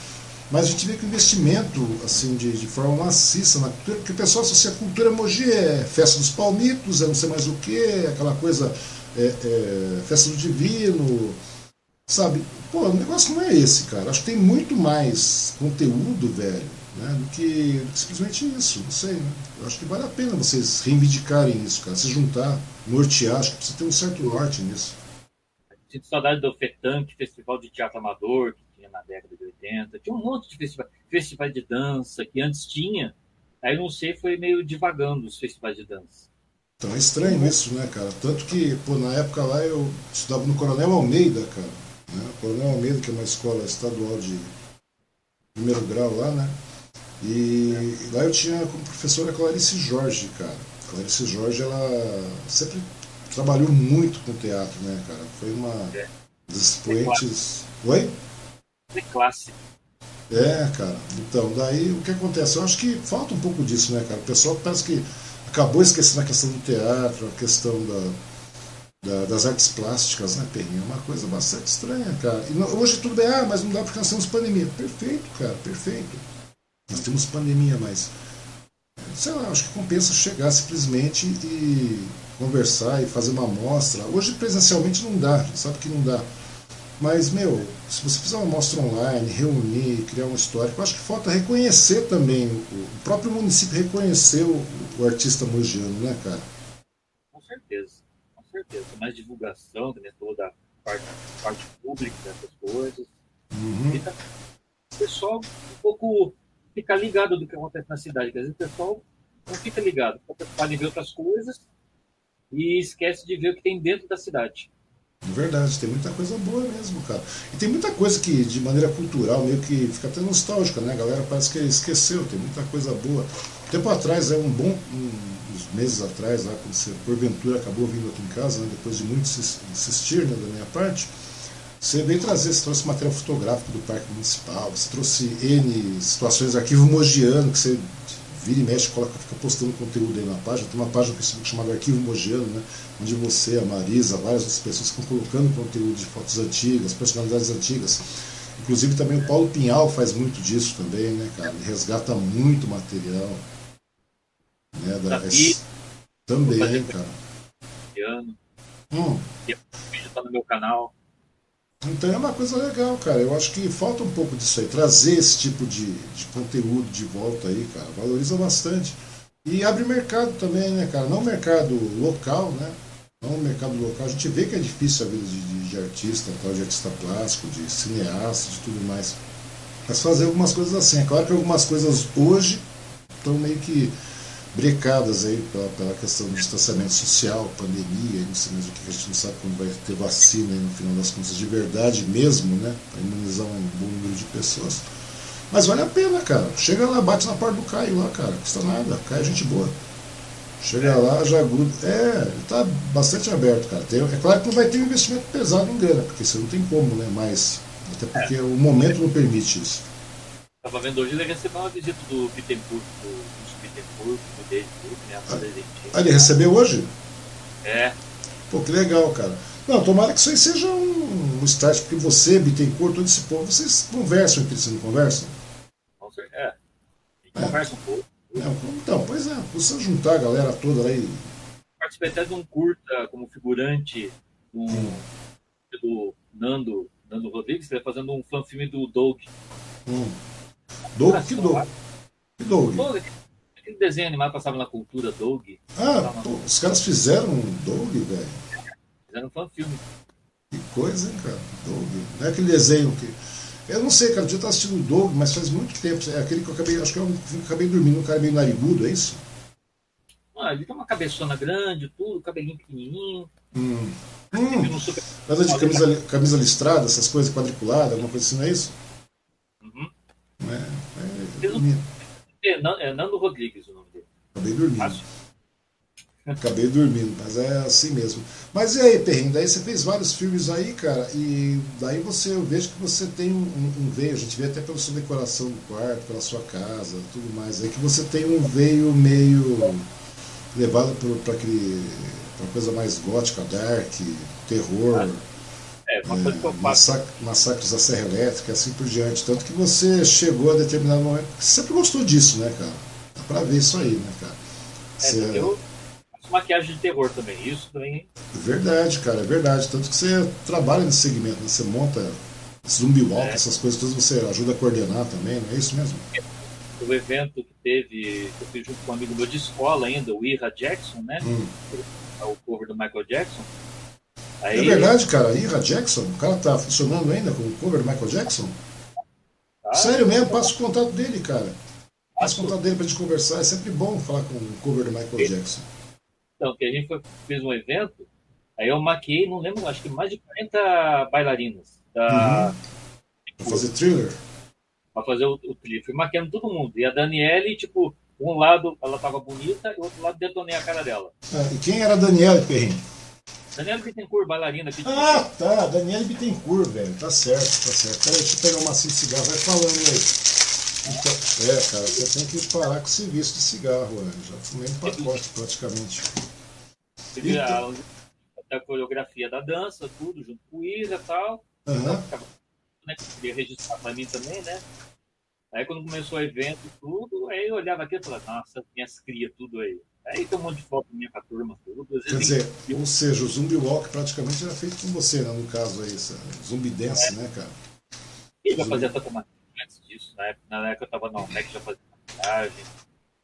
mas a gente vê que o investimento, assim, de, de forma maciça na cultura, porque o pessoal associa a cultura Mogi é festa dos palmitos, é não sei mais o que, aquela coisa, é, é, festa do divino, sabe? Pô, o negócio não é esse, cara. Acho que tem muito mais conteúdo, velho, né, do, que, simplesmente isso. Não sei, né? Eu acho que vale a pena vocês reivindicarem isso, cara. Se juntar, nortear, acho que precisa ter um certo norte nisso. Sinto saudade do FETANC, Festival de Teatro Amador, que tinha na década de 80. Tinha um monte de festivais, festivais de dança, que antes tinha. Aí não sei, foi meio divagando os festivais de dança. Então é estranho isso, né, cara? Tanto que, pô, na época lá eu estudava no Coronel Almeida, cara. Né? Coronel Almeida, que é uma escola estadual de primeiro grau lá, né? E é. lá eu tinha como professora Clarice Jorge, cara. Clarice Jorge, ela sempre trabalhou muito com teatro, né, cara? Foi uma é. das expoentes. Oi? É clássico. É, cara. Então, daí o que acontece? Eu acho que falta um pouco disso, né, cara? O pessoal parece que acabou esquecendo a questão do teatro, a questão da, da, das artes plásticas, né, Perrinho? É uma coisa bastante estranha, cara. E não, hoje tudo bem, ah, mas não dá porque nós temos pandemia. Perfeito, cara, perfeito. Nós temos pandemia, mas sei lá, acho que compensa chegar simplesmente e conversar e fazer uma amostra. Hoje presencialmente não dá, sabe que não dá. Mas, meu, se você fizer uma amostra online, reunir, criar um histórico, acho que falta reconhecer também, o próprio município reconhecer o, o artista mogiano, né, cara? Com certeza, com certeza. Mais divulgação, né, toda a parte, parte pública dessas coisas. Uhum. E tá, o pessoal um pouco ficar ligado do que acontece na cidade, às vezes o pessoal não fica ligado, fica preocupado em ver outras coisas e esquece de ver o que tem dentro da cidade. Verdade, tem muita coisa boa mesmo, cara. E tem muita coisa que, de maneira cultural, meio que fica até nostálgica, né? A galera parece que esqueceu, tem muita coisa boa. Tempo atrás, é um bom, uns meses atrás, lá, quando você porventura acabou vindo aqui em casa, né? depois de muito insistir né, da minha parte, você veio trazer, você trouxe material fotográfico do Parque Municipal, você trouxe N situações, arquivo mogiano, que você vira e mexe, coloca, fica postando conteúdo aí na página. Tem uma página no Facebook chamada Arquivo Mogiano, né? onde você, a Marisa, várias outras pessoas ficam colocando conteúdo de fotos antigas, personalidades antigas. Inclusive também o Paulo Pinhal faz muito disso também, né, cara? Ele resgata muito material. Né, da, é, também, cara. Hum. E o vídeo tá no meu canal. Então é uma coisa legal, cara. Eu acho que falta um pouco disso aí, trazer esse tipo de, de conteúdo de volta aí, cara. Valoriza bastante. E abre mercado também, né, cara? Não mercado local, né? Não mercado local. A gente vê que é difícil a vida de, de, de artista, tal, de artista plástico, de cineasta, de tudo mais. Mas fazer algumas coisas assim. É claro que algumas coisas hoje estão meio que brecadas aí pela, pela questão do distanciamento social, pandemia, não sei mais o que, a gente não sabe quando vai ter vacina aí no final das contas de verdade mesmo, né? Para imunizar um bom número de pessoas. Mas vale a pena, cara. Chega lá, bate na porta do Caio lá, cara. Custa nada. Caio é gente boa. Chega lá, já gruda. É, tá bastante aberto, cara. Tem, é claro que não vai ter um investimento pesado em grana, porque você não tem como, né? Mas. Até porque é. o momento não permite isso. Tava vendo hoje, ele recebeu uma visita do Bittencourt, do Dele, tudo, né? Ah, ah, ele recebeu hoje? É. Pô, que legal, cara. Não, tomara que isso aí seja um, um start, porque você, Bittencourt, todo esse povo, vocês conversam entre si, não conversam? É. é. Conversa um pouco. então, pois é, você juntar a galera toda aí. Participei até de um curta como figurante hum. do Nando, Nando Rodrigues, ele fazendo um fan filme do Doug. Hum. Doug? Que Doug? Que Doug? Doug? Aquele desenho animado passava na cultura Doug. Ah, pô, os caras fizeram um Doug, velho. Fizeram um filme. Que coisa, hein, cara? Doug. Não é aquele desenho que eu não sei, cara, eu estava assistindo o Doug, mas faz muito tempo. É aquele que eu acabei, acho que eu acabei dormindo, um cara meio narigudo, é isso? Ah, ele tem uma cabeçona grande, tudo, cabelinho pequenininho. Hum. Hum. Super... Nada de camisa, camisa listrada, essas coisas quadriculadas, alguma coisa assim, não é isso? Uhum. É, é, é, é Nando Rodrigues o nome dele. Acabei dormindo. Acabei dormindo, mas é assim mesmo. Mas e aí, Perrinho, daí você fez vários filmes aí, cara, e daí você, eu vejo que você tem um, um veio, a gente vê até pela sua decoração do quarto, pela sua casa, tudo mais, aí que você tem um veio meio levado para aquele uma coisa mais gótica, dark, terror. É, uma coisa que eu faço. Massacres da Serra Elétrica, assim por diante. Tanto que você chegou a determinado momento. Você sempre gostou disso, né, cara? Dá pra ver isso aí, né, cara? É, você... eu maquiagem de terror também. Isso também. Verdade, cara, é verdade. Tanto que você trabalha nesse segmento, né? você monta zumbi walk, é. essas coisas todas, você ajuda a coordenar também, não é isso mesmo? O evento que teve, que eu fiz junto com um amigo meu de escola ainda, o Ira Jackson, né? Hum. É o cover do Michael Jackson. Aí... É verdade, cara, Ira Jackson, o cara tá funcionando ainda com o cover do Michael Jackson? Ah, Sério mesmo, passa o contato dele, cara. Passa o contato dele pra gente conversar, é sempre bom falar com o cover do Michael Jackson. Então, que a gente foi, fez um evento, aí eu maquiei, não lembro, acho que mais de 40 bailarinas. Da... Uhum. fazer thriller? para fazer o, o clipe. Fui maquiando todo mundo. E a Daniele, tipo, um lado ela tava bonita e o outro lado detonei a cara dela. Ah, e quem era a Daniele Perrin? Daniela Bittencourt, bailarina. Ah, tá. Daniele Bittencourt, velho. Tá certo, tá certo. Peraí, deixa eu pegar uma macinha de cigarro. Vai falando aí. Então, é, cara, você tem que parar com esse vício de cigarro, né? Já fumei um pacote praticamente. Então... A, a, coreografia da dança, tudo, junto com o Isa e tal. Uhum. Né, queria registrar pra mim também, né? Aí quando começou o evento e tudo, aí eu olhava aqui e falava, nossa, minhas cria tudo aí. Aí tem um monte de foto minha com a turma. Tudo. Quer dizer, ou seja, o Zumbi Walk praticamente era feito com você, né? No caso aí, Zumbi Dance, é. né, cara? E já fazia tanta antes disso, na época, na época eu tava na OMEC, já fazia maquiagem.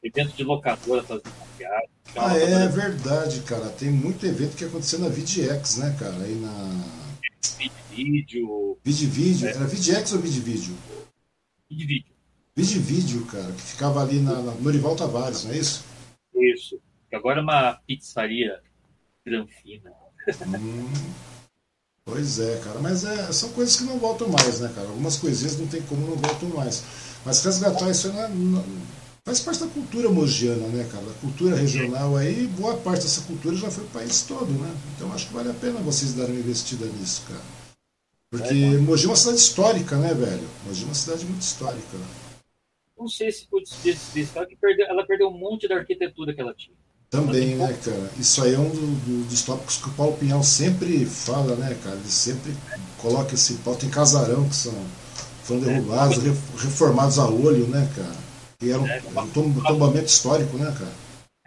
Evento de locadora fazia maquiagem. Ah, é verdade, cara. Tem muito evento que aconteceu na VidX, né, cara? Aí na. Vídeo. Vídeo. É. Era VidX ou Vídeo? Vídeo vídeo, cara, que ficava ali na, na Norival Tavares, não é isso? Isso. Agora é uma pizzaria granfina. Hum, pois é, cara. Mas é, são coisas que não voltam mais, né, cara? Algumas coisinhas não tem como não voltam mais. Mas resgatar isso não, não, faz parte da cultura mogiana, né, cara? Da cultura regional aí, boa parte dessa cultura já foi o país todo, né? Então acho que vale a pena vocês darem uma investida nisso, cara. Porque é, Mogi é uma cidade histórica, né, velho? Mogi é uma cidade muito histórica. Né? Não sei se pode dizer que perdeu, ela perdeu um monte da arquitetura que ela tinha. Também, né, cara? Isso aí é um do, do, dos tópicos que o Paulo Pinhal sempre fala, né, cara? Ele sempre coloca esse pau. Tem casarão que são foram é. derrubados, é, reformados a olho, né, cara? E era um, é, um tombamento histórico, né, cara?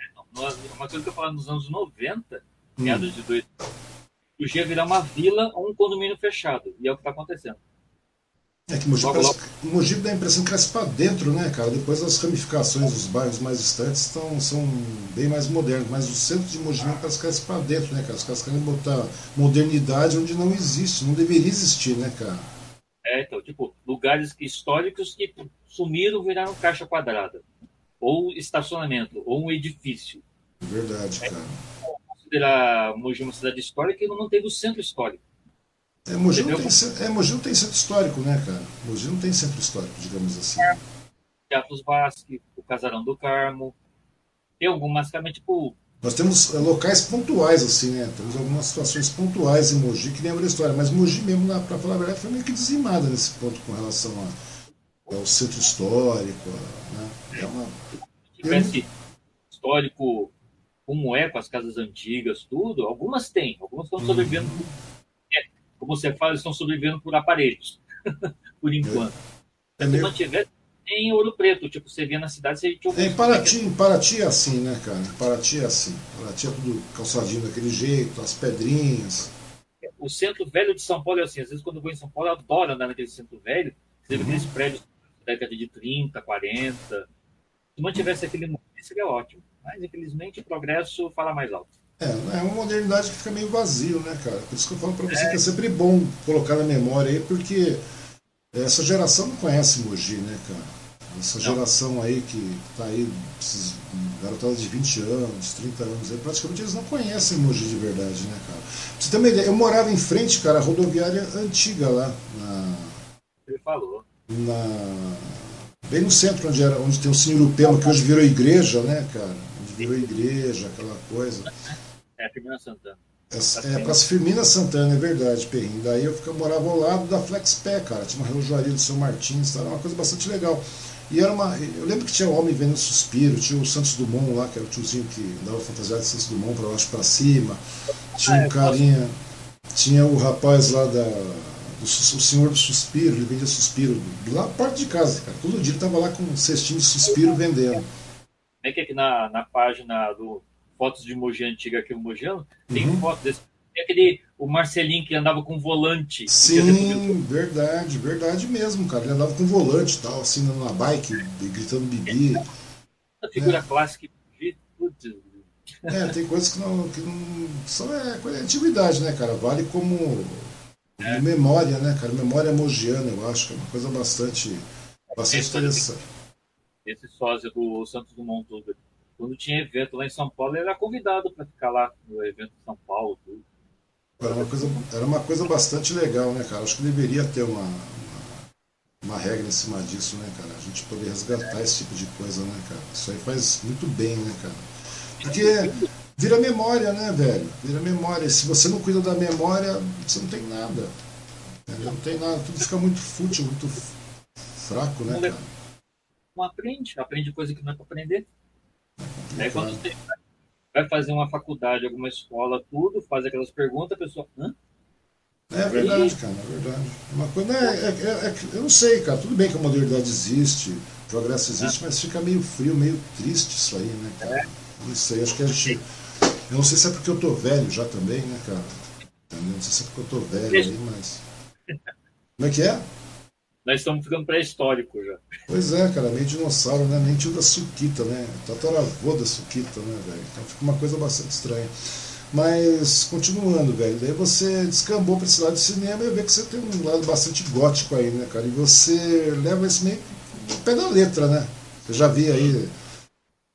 É, uma coisa que eu falava nos anos 90, meados hum. de dois, podia virar uma vila ou um condomínio fechado. E é o que está acontecendo. É que Mogi, logo, parece, logo. Mogi dá a impressão que cresce para dentro, né, cara? Depois as ramificações dos bairros mais distantes estão, são bem mais modernos, mas o centro de Mogi parece que cresce para dentro, né, cara? Os caras querem botar modernidade onde não existe, não deveria existir, né, cara? É, então, tipo, lugares históricos que sumiram viraram caixa quadrada, ou estacionamento, ou um edifício. Verdade, é, cara. Considerar Mogi uma cidade histórica e não teve o centro histórico. É, Mogi, não tem, é, Mogi não tem centro histórico, né, cara? Mogi não tem centro histórico, digamos assim. É. Teatros Vasque, o Casarão do Carmo. Tem algumas, tipo. Nós temos é, locais pontuais, assim, né? Temos algumas situações pontuais em Mogi que lembram a história. Mas Mogi mesmo, para falar a verdade, foi meio que dizimada nesse ponto com relação a, ao centro histórico. Né? É uma. Se tivesse histórico como é, com as casas antigas, tudo, algumas tem, algumas estão sobrevivendo uhum como você fala, estão sobrevivendo por aparelhos, por enquanto. É. Se tivesse em Ouro Preto, tipo, você via na cidade, você tinha... É, em Paraty, em Paraty é assim, né, cara? Em Paraty é assim. Paraty é tudo calçadinho daquele jeito, as pedrinhas. O centro velho de São Paulo é assim, às vezes quando eu vou em São Paulo, eu adoro andar naquele centro velho, você uhum. aqueles prédios da década de 30, 40. Se não tivesse aquele seria ótimo. Mas, infelizmente, o progresso fala mais alto. É, é uma modernidade que fica meio vazio, né, cara? Por isso que eu falo pra você é. que é sempre bom colocar na memória aí, porque essa geração não conhece Mogi, né, cara? Essa geração aí que tá aí, esses garotadas de 20 anos, 30 anos, aí, praticamente eles não conhecem Mogi de verdade, né, cara? Pra você ter uma ideia, eu morava em frente, cara, à rodoviária antiga lá, na. Ele falou. Na. Bem no centro onde, era, onde tem o Senhor Pema, que hoje virou igreja, né, cara? Onde virou igreja, aquela coisa. É, Firmina Santana. É, é Praça Firmina Santana, é verdade, Perrinho. Daí eu ficava, morava ao lado da Flexpé, cara. Tinha uma relojoaria do seu Martins, era uma coisa bastante legal. E era uma. Eu lembro que tinha o Homem Vendo Suspiro, tinha o Santos Dumont lá, que era o tiozinho que dava fantasiado de Santos Dumont pra baixo pra cima. Tinha ah, um carinha. Tinha o rapaz lá da. Do, o senhor do suspiro, ele vendia suspiro lá perto de casa, cara. Todo dia ele tava lá com um cestinho de suspiro vendendo. É que aqui na, na página do fotos de Mogi antiga aqui, o Mogiano, tem uhum. foto desse. Tem aquele, o Marcelinho que andava com volante. Sim, verdade, verdade mesmo, cara. Ele andava com volante e tal, assim, na bike, gritando bibi. A figura é. clássica. Putz. É, tem coisas que não. Que não são é, coisa de antiguidade, né, cara? Vale como é. memória, né, cara? Memória mogiana, eu acho que é uma coisa bastante, bastante interessante. Esse sósia do Santos Dumont todo quando tinha evento lá em São Paulo, ele era convidado para ficar lá no evento de São Paulo. Tudo. Era uma, coisa, era uma coisa bastante legal, né, cara? Acho que deveria ter uma, uma, uma regra em cima disso, né, cara? A gente poder resgatar esse tipo de coisa, né, cara? Isso aí faz muito bem, né, cara? Porque vira memória, né, velho? Vira memória. Se você não cuida da memória, você não tem nada. Não tem nada. Tudo fica muito fútil, muito fraco, né, cara? Não aprende. Aprende coisa que não é pra aprender. É Aí quando você vai fazer uma faculdade, alguma escola, tudo, faz aquelas perguntas, a pessoa. Hã? É verdade, cara, é verdade. Uma coisa, é, é, é, eu não sei, cara. Tudo bem que a modernidade existe, o progresso existe, mas fica meio frio, meio triste isso aí, né, cara? Não sei, acho que a gente. Eu não sei se é porque eu tô velho já também, né, cara? Não sei se é porque eu tô velho aí, mas. Como é que é? Nós estamos ficando pré-histórico já. Pois é, cara, meio dinossauro, né? Nem tio da Suquita, né? Tataravô da Suquita, né, velho? Então fica uma coisa bastante estranha. Mas, continuando, velho, daí você descambou para esse lado de cinema e vê que você tem um lado bastante gótico aí, né, cara? E você leva esse meio pé da letra, né? Eu já vi aí,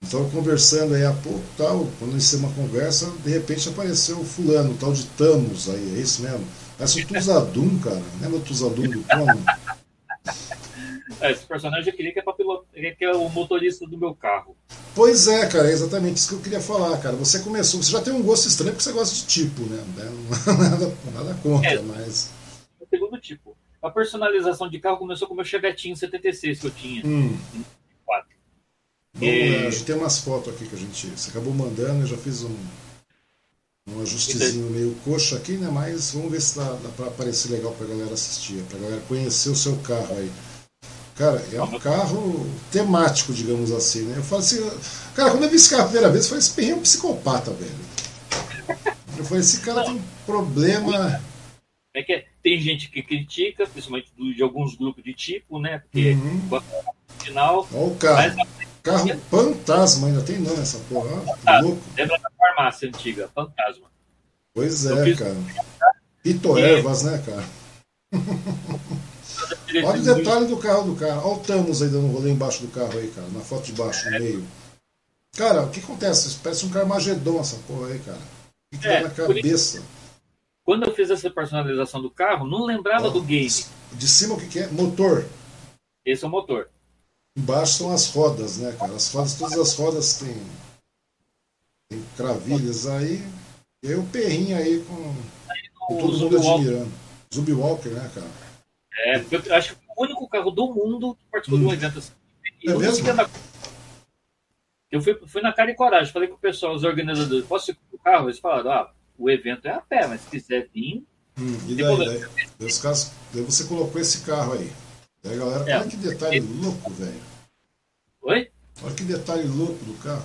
estava conversando aí há pouco, tal, quando iniciei uma conversa, de repente apareceu o fulano, o tal de Thanos aí, é isso mesmo? Parece o Tuzadum, cara. Lembra o Tuzadum do Conan? É, esse personagem eu queria que é, piloto, que é o motorista do meu carro. Pois é, cara, é exatamente isso que eu queria falar, cara. Você começou, você já tem um gosto estranho porque você gosta de tipo, né? Nada, nada contra, é, mas. O segundo tipo. A personalização de carro começou com o meu Chevetinho 76 que eu tinha. Hum. Bom, a gente tem umas fotos aqui que a gente. Você acabou mandando, eu já fiz um, um ajustezinho meio coxo aqui, né? Mas vamos ver se dá, dá pra aparecer legal pra galera assistir, pra galera conhecer o seu carro aí. Cara, é um carro temático, digamos assim, né? Eu falo assim, cara, quando eu vi esse carro a primeira vez, eu falei, esse perrinho é um psicopata, velho. Eu falei, esse cara tem um problema. É que tem gente que critica, principalmente de alguns grupos de tipo, né? Porque uhum. final. Olha o carro. Mas... Carro fantasma, ainda tem nome essa porra. Louco. Lembra da farmácia antiga, fantasma. Pois é, cara. Pito ervas, né, cara? Olha o detalhe do carro do cara. Olha o Thanos aí dando um rolê embaixo do carro aí, cara. Na foto de baixo, no meio. Cara, o que acontece? Parece um Carmagedon essa porra aí, cara. O que, que é, na cabeça? Quando eu fiz essa personalização do carro, não lembrava do game. De cima o que, que é? Motor. Esse é o motor. Embaixo são as rodas, né, cara? As rodas, todas as rodas têm, tem cravilhas aí. E aí o perrinho aí com, com todo mundo admirando. Zubi Walker, né, cara? É, eu acho que o único carro do mundo que participou hum. de um evento assim. É mesmo? Eu fui, fui na cara e coragem, falei com o pessoal, os organizadores, posso ir com o carro? Eles falaram, ah, o evento é a pé, mas se quiser vir. Hum, e daí, daí, daí, casos, daí você colocou esse carro aí. Daí galera, é. olha que detalhe louco, velho. Oi? Olha que detalhe louco do carro.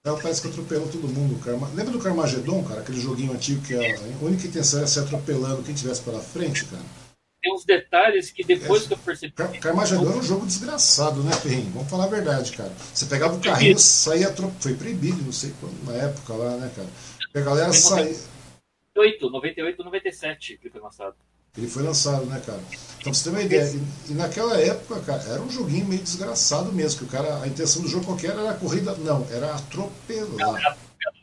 O carro parece que atropelou todo mundo. Carma... Lembra do Carmageddon, cara? Aquele joguinho antigo que a única intenção era se atropelando quem tivesse pela frente, cara? Tem uns detalhes que depois é, que eu percebi. Carmageddon era um jogo desgraçado, né, Ferrinho? Vamos falar a verdade, cara. Você pegava o carrinho, saía. Foi proibido, não sei quando, na época lá, né, cara? a galera saía. 98, 98, 97 que foi lançado. Ele foi lançado, né, cara? Então, pra você ter uma ideia, e, e, naquela época, cara, era um joguinho meio desgraçado mesmo, que o cara, a intenção do jogo qualquer era a corrida, não, era atropelar. Era atropelar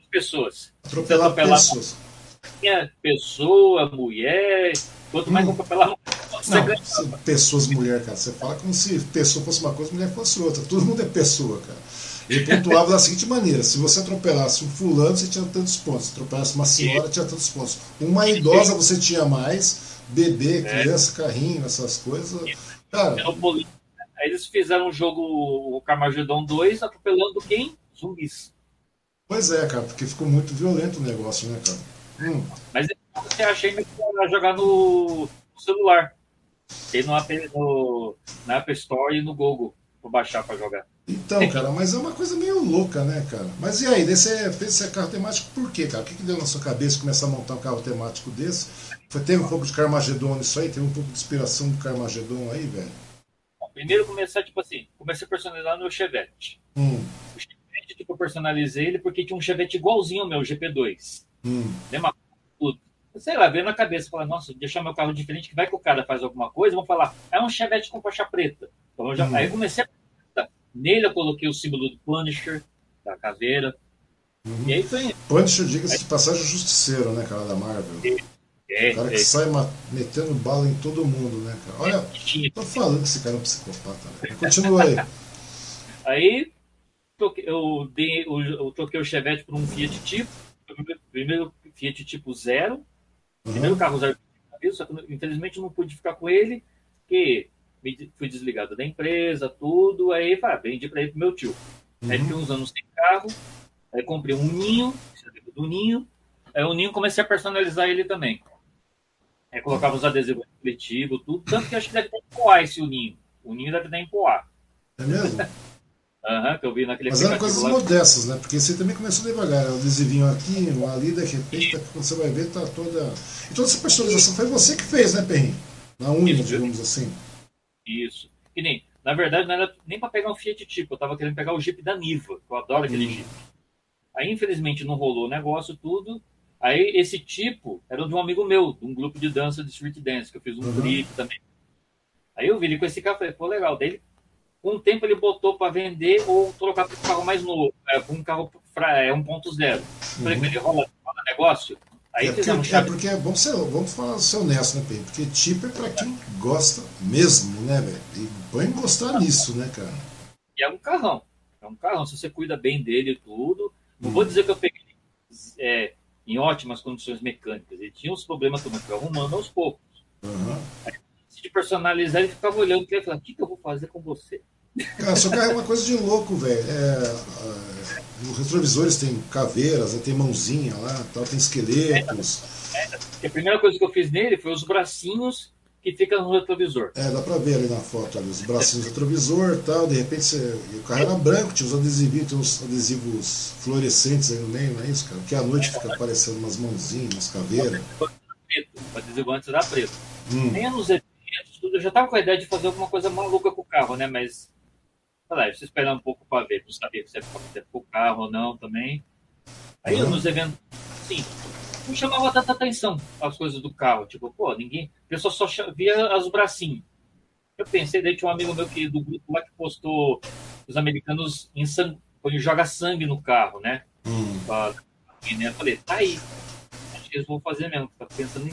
pessoas. Atropelar, atropelar pessoas. Tinha pessoa, mulher, quanto mais hum. atropelar não, pessoas, mulher, cara. Você fala como se pessoa fosse uma coisa, mulher fosse outra. Todo mundo é pessoa, cara. Ele pontuava da seguinte maneira: se você atropelasse um fulano, você tinha tantos pontos. Se atropelasse uma senhora, tinha tantos pontos. Uma idosa, você tinha mais. Bebê, é. criança, carrinho, essas coisas. Cara. Aí eles fizeram um jogo, o Carmageddon 2, atropelando quem? Zumbis. Pois é, cara, porque ficou muito violento o negócio, né, cara? Hum. Mas você acha ainda que jogar no celular. Tem no, no, na App Store e no Google para baixar para jogar. Então, cara, mas é uma coisa meio louca, né, cara? Mas e aí, você fez esse carro temático por quê, cara? O que, que deu na sua cabeça começar a montar um carro temático desse? Foi, teve um pouco de Carmageddon nisso aí? Teve um pouco de inspiração do Carmageddon aí, velho? Primeiro começar, tipo assim, comecei a personalizar no Chevette. Hum. O Chevette, tipo, eu personalizei ele porque tinha um Chevette igualzinho ao meu, GP2. Hum. Tudo sei lá, veio na cabeça, falar, nossa, deixar meu carro diferente, que vai que o cara faz alguma coisa, vão falar, é um Chevette com faixa preta. Então eu já, uhum. aí eu comecei a nele eu coloquei o símbolo do Punisher, da caveira. Uhum. E aí foi. Punisher, diga-se de passagem, justiceiro, né, cara, da Marvel. É, o cara que é. sai metendo bala em todo mundo, né, cara? Olha, é, tô falando que esse cara é um psicopata. Né? Continua aí. aí eu, dei, eu, eu troquei o Chevette por um Fiat Tipo. Primeiro Fiat Tipo Zero. Uhum. Primeiro carro zero. Só que infelizmente não pude ficar com ele, porque fui desligado da empresa, tudo. Aí ah, vendi para ele pro meu tio. Uhum. Aí fiquei uns anos sem carro. Aí comprei um ninho, do ninho. Aí o ninho comecei a personalizar ele também. Aí colocava os adesivos refletivos, tudo. Tanto que acho que deve ter em Poá esse o ninho. O ninho deve ter em Poá. É mesmo? Aham, que eu vi naquele Mas eram coisas lá. modestas, né? Porque você também começou devagar. O adesivinho aqui, um ali, de repente, tá, quando você vai ver, tá toda. E toda essa personalização foi você que fez, né, Perrin? Na unha, digamos assim. Isso. E nem, na verdade, não era nem para pegar um Fiat Tipo, eu tava querendo pegar o Jeep da Niva, que eu adoro aquele hum. Jeep. Aí, infelizmente, não rolou o negócio, tudo. Aí, esse tipo era de um amigo meu, de um grupo de dança de street dance, que eu fiz um uhum. clipe também. Aí eu vi ele com esse falei, pô, legal. Daí, com o tempo, ele botou para vender ou trocar para um carro mais novo, é, um carro é, 1.0. Falei, uhum. ele rola, rola negócio? Aí é, porque, é porque é bom ser, vamos falar ser honesto, né, Pedro? Porque tipo é pra quem gosta mesmo, né, velho? E põe gostar nisso, né, cara? E é um carrão. É um carrão. Se você cuida bem dele e tudo. Não hum. vou dizer que eu peguei é, em ótimas condições mecânicas. Ele tinha uns problemas que eu fui arrumando aos poucos. Uhum. Aí, de personalizar, ele ficava olhando e falava: O que, que eu vou fazer com você? Cara, seu carro é uma coisa de louco, velho. É, é, os retrovisores tem caveiras, né, tem mãozinha lá, tal, tem esqueletos. É, é, a primeira coisa que eu fiz nele foi os bracinhos que ficam no retrovisor. É, dá pra ver ali na foto, ali, os bracinhos do retrovisor tal. De repente você, o carro era branco, tinha os adesivos, tinha uns adesivos fluorescentes aí no meio, não é isso, cara? Que à noite fica aparecendo umas mãozinhas, umas caveiras. O adesivo antes era preto. Hum. Nem nos eventos, tudo, eu já tava com a ideia de fazer alguma coisa maluca com o carro, né? Mas deixa eu esperar um pouco para ver, não sabia se muito com o carro ou não também. Aí uhum. nos eventos, sim, não chamava tanta atenção as coisas do carro. Tipo, pô, ninguém. O pessoal só via os bracinhos. Eu pensei, daí tinha um amigo meu que, do grupo lá que postou os americanos em sangue, joga sangue no carro, né? Hum. Pra, né? Eu falei, tá aí. Acho que eles vão fazer mesmo. Tá pensando em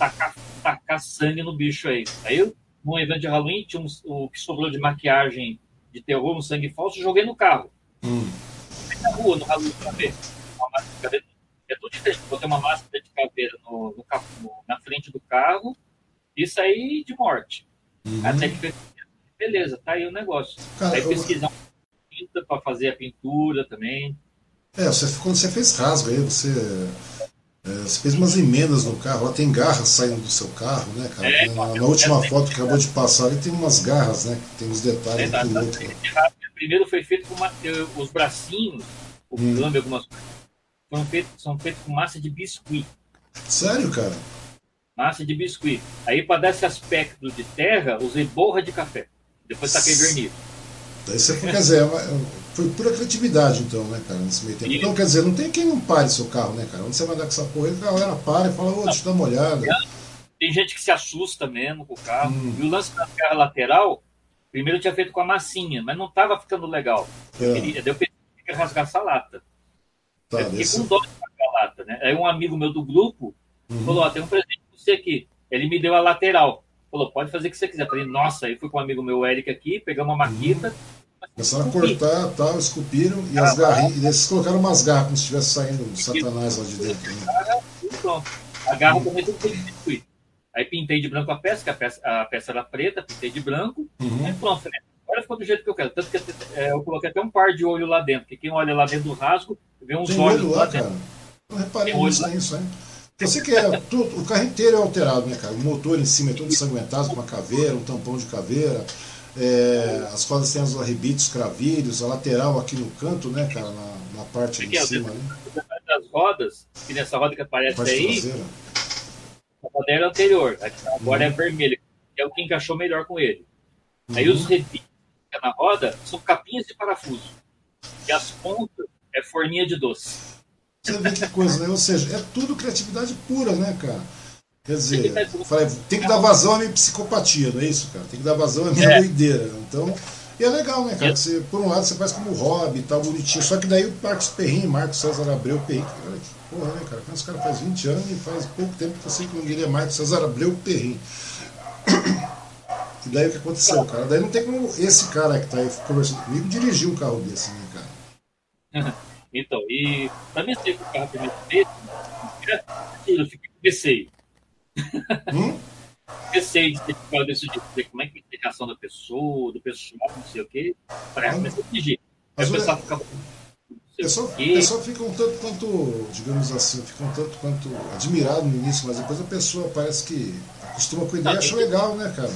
tacar, tacar sangue no bicho aí. Aí num evento de Halloween, tinha um, o que sobrou de maquiagem de terror, um sangue falso, joguei no carro. Hum. Na rua, no Halloween, pra ver. Uma máscara de caveira. É tudo diferente. Botei uma máscara de caveira no, no, no, na frente do carro e saí de morte. Uhum. Até que beleza, tá aí o negócio. Cara, aí pesquisar uma tinta para fazer a pintura também. É, você, quando você fez rasgo aí, você é, você fez umas emendas no carro, lá tem garras saindo do seu carro, né, cara? É, na, na, última foto que acabou de passar ali tem umas garras, né? Tem os detalhes é, do piloto. Primeiro foi feito com uma, os bracinhos, o hum. câmbio, algumas coisas, foram feitos, são feitos com massa de biscuit. Sério, cara? Massa de biscuit. Aí, para dar esse aspecto de terra, usei borra de café. Depois taquei verniz. Você, quer dizer, é foi pura criatividade, então, né, cara, nesse meio tempo. Então, quer dizer, não tem quem não pare seu carro, né, cara? Onde você vai dar com essa porra, a galera para e fala, ô, deixa eu dar uma olhada. Tem gente que se assusta mesmo com o carro. Hum. E o lance da terra lateral, primeiro eu tinha feito com a massinha, mas não estava ficando legal. É. Eu queria, eu rasgar essa lata. Tá, eu desse... com dó de rasgar a lata, né? Aí um amigo meu do grupo uhum. falou, ó, tem um presente pra você aqui. Ele me deu a lateral. Falou, pode fazer o que você quiser. Eu falei, nossa, aí fui com um amigo meu, Eric, aqui, pegamos uma maquita, uhum Começaram a cortar, tal, esculpiram e as garrinhas. E eles colocaram umas garras como se estivesse saindo um satanás lá de dentro. Né? A garra também tem que Aí pintei de branco a peça, que a peça, a peça era preta, pintei de branco. Uhum. Aí pronto, né? agora ficou do jeito que eu quero. Tanto que é, eu coloquei até um par de olho lá dentro, porque quem olha lá dentro do rasgo, vê uns tem olhos olho lá, lá cara. dentro. Eu reparei nisso, lá. isso, hein? Você que é, tudo, o carro inteiro é alterado, né, cara? O motor em cima é todo ensanguentado com uma caveira, um tampão de caveira. É, as rodas têm os arrebitos, cravilhos, a lateral aqui no canto, né, cara, na, na parte aqui, de cima. Né? Das rodas, que nessa roda que aparece aí, traseira. a roda era anterior, agora uhum. é vermelha, é o que encaixou melhor com ele. Uhum. Aí os rebitos na roda são capinhas de parafuso, e as pontas é forninha de doce. Você vê que coisa, né? Ou seja, é tudo criatividade pura, né, cara? Quer dizer, tem que dar vazão à minha psicopatia, não é isso, cara? Tem que dar vazão à minha é. doideira. Então, e é legal, né, cara? Você, por um lado você faz como hobby, tal, bonitinho. Só que daí o Marcos Perrin, Marcos César Abreu Perrin, porra, né, cara? Os caras faz 20 anos e faz pouco tempo que você não diria do César Abreu Perrin. E daí o que aconteceu, cara? Daí não tem como esse cara que tá aí conversando comigo dirigir um carro desse, né, cara? então, e pra mim ser com o carro primeiro desse, eu fiquei Hum? receio de ter desse jeito, ver como é que é a reação da pessoa, do pessoal, não sei o quê, para começar a. Aí o pessoal fica pessoal, pessoal fica um tanto quanto, digamos assim, fica um tanto quanto admirado no início, mas depois a pessoa parece que acostuma com a ideia e acha legal, né, cara?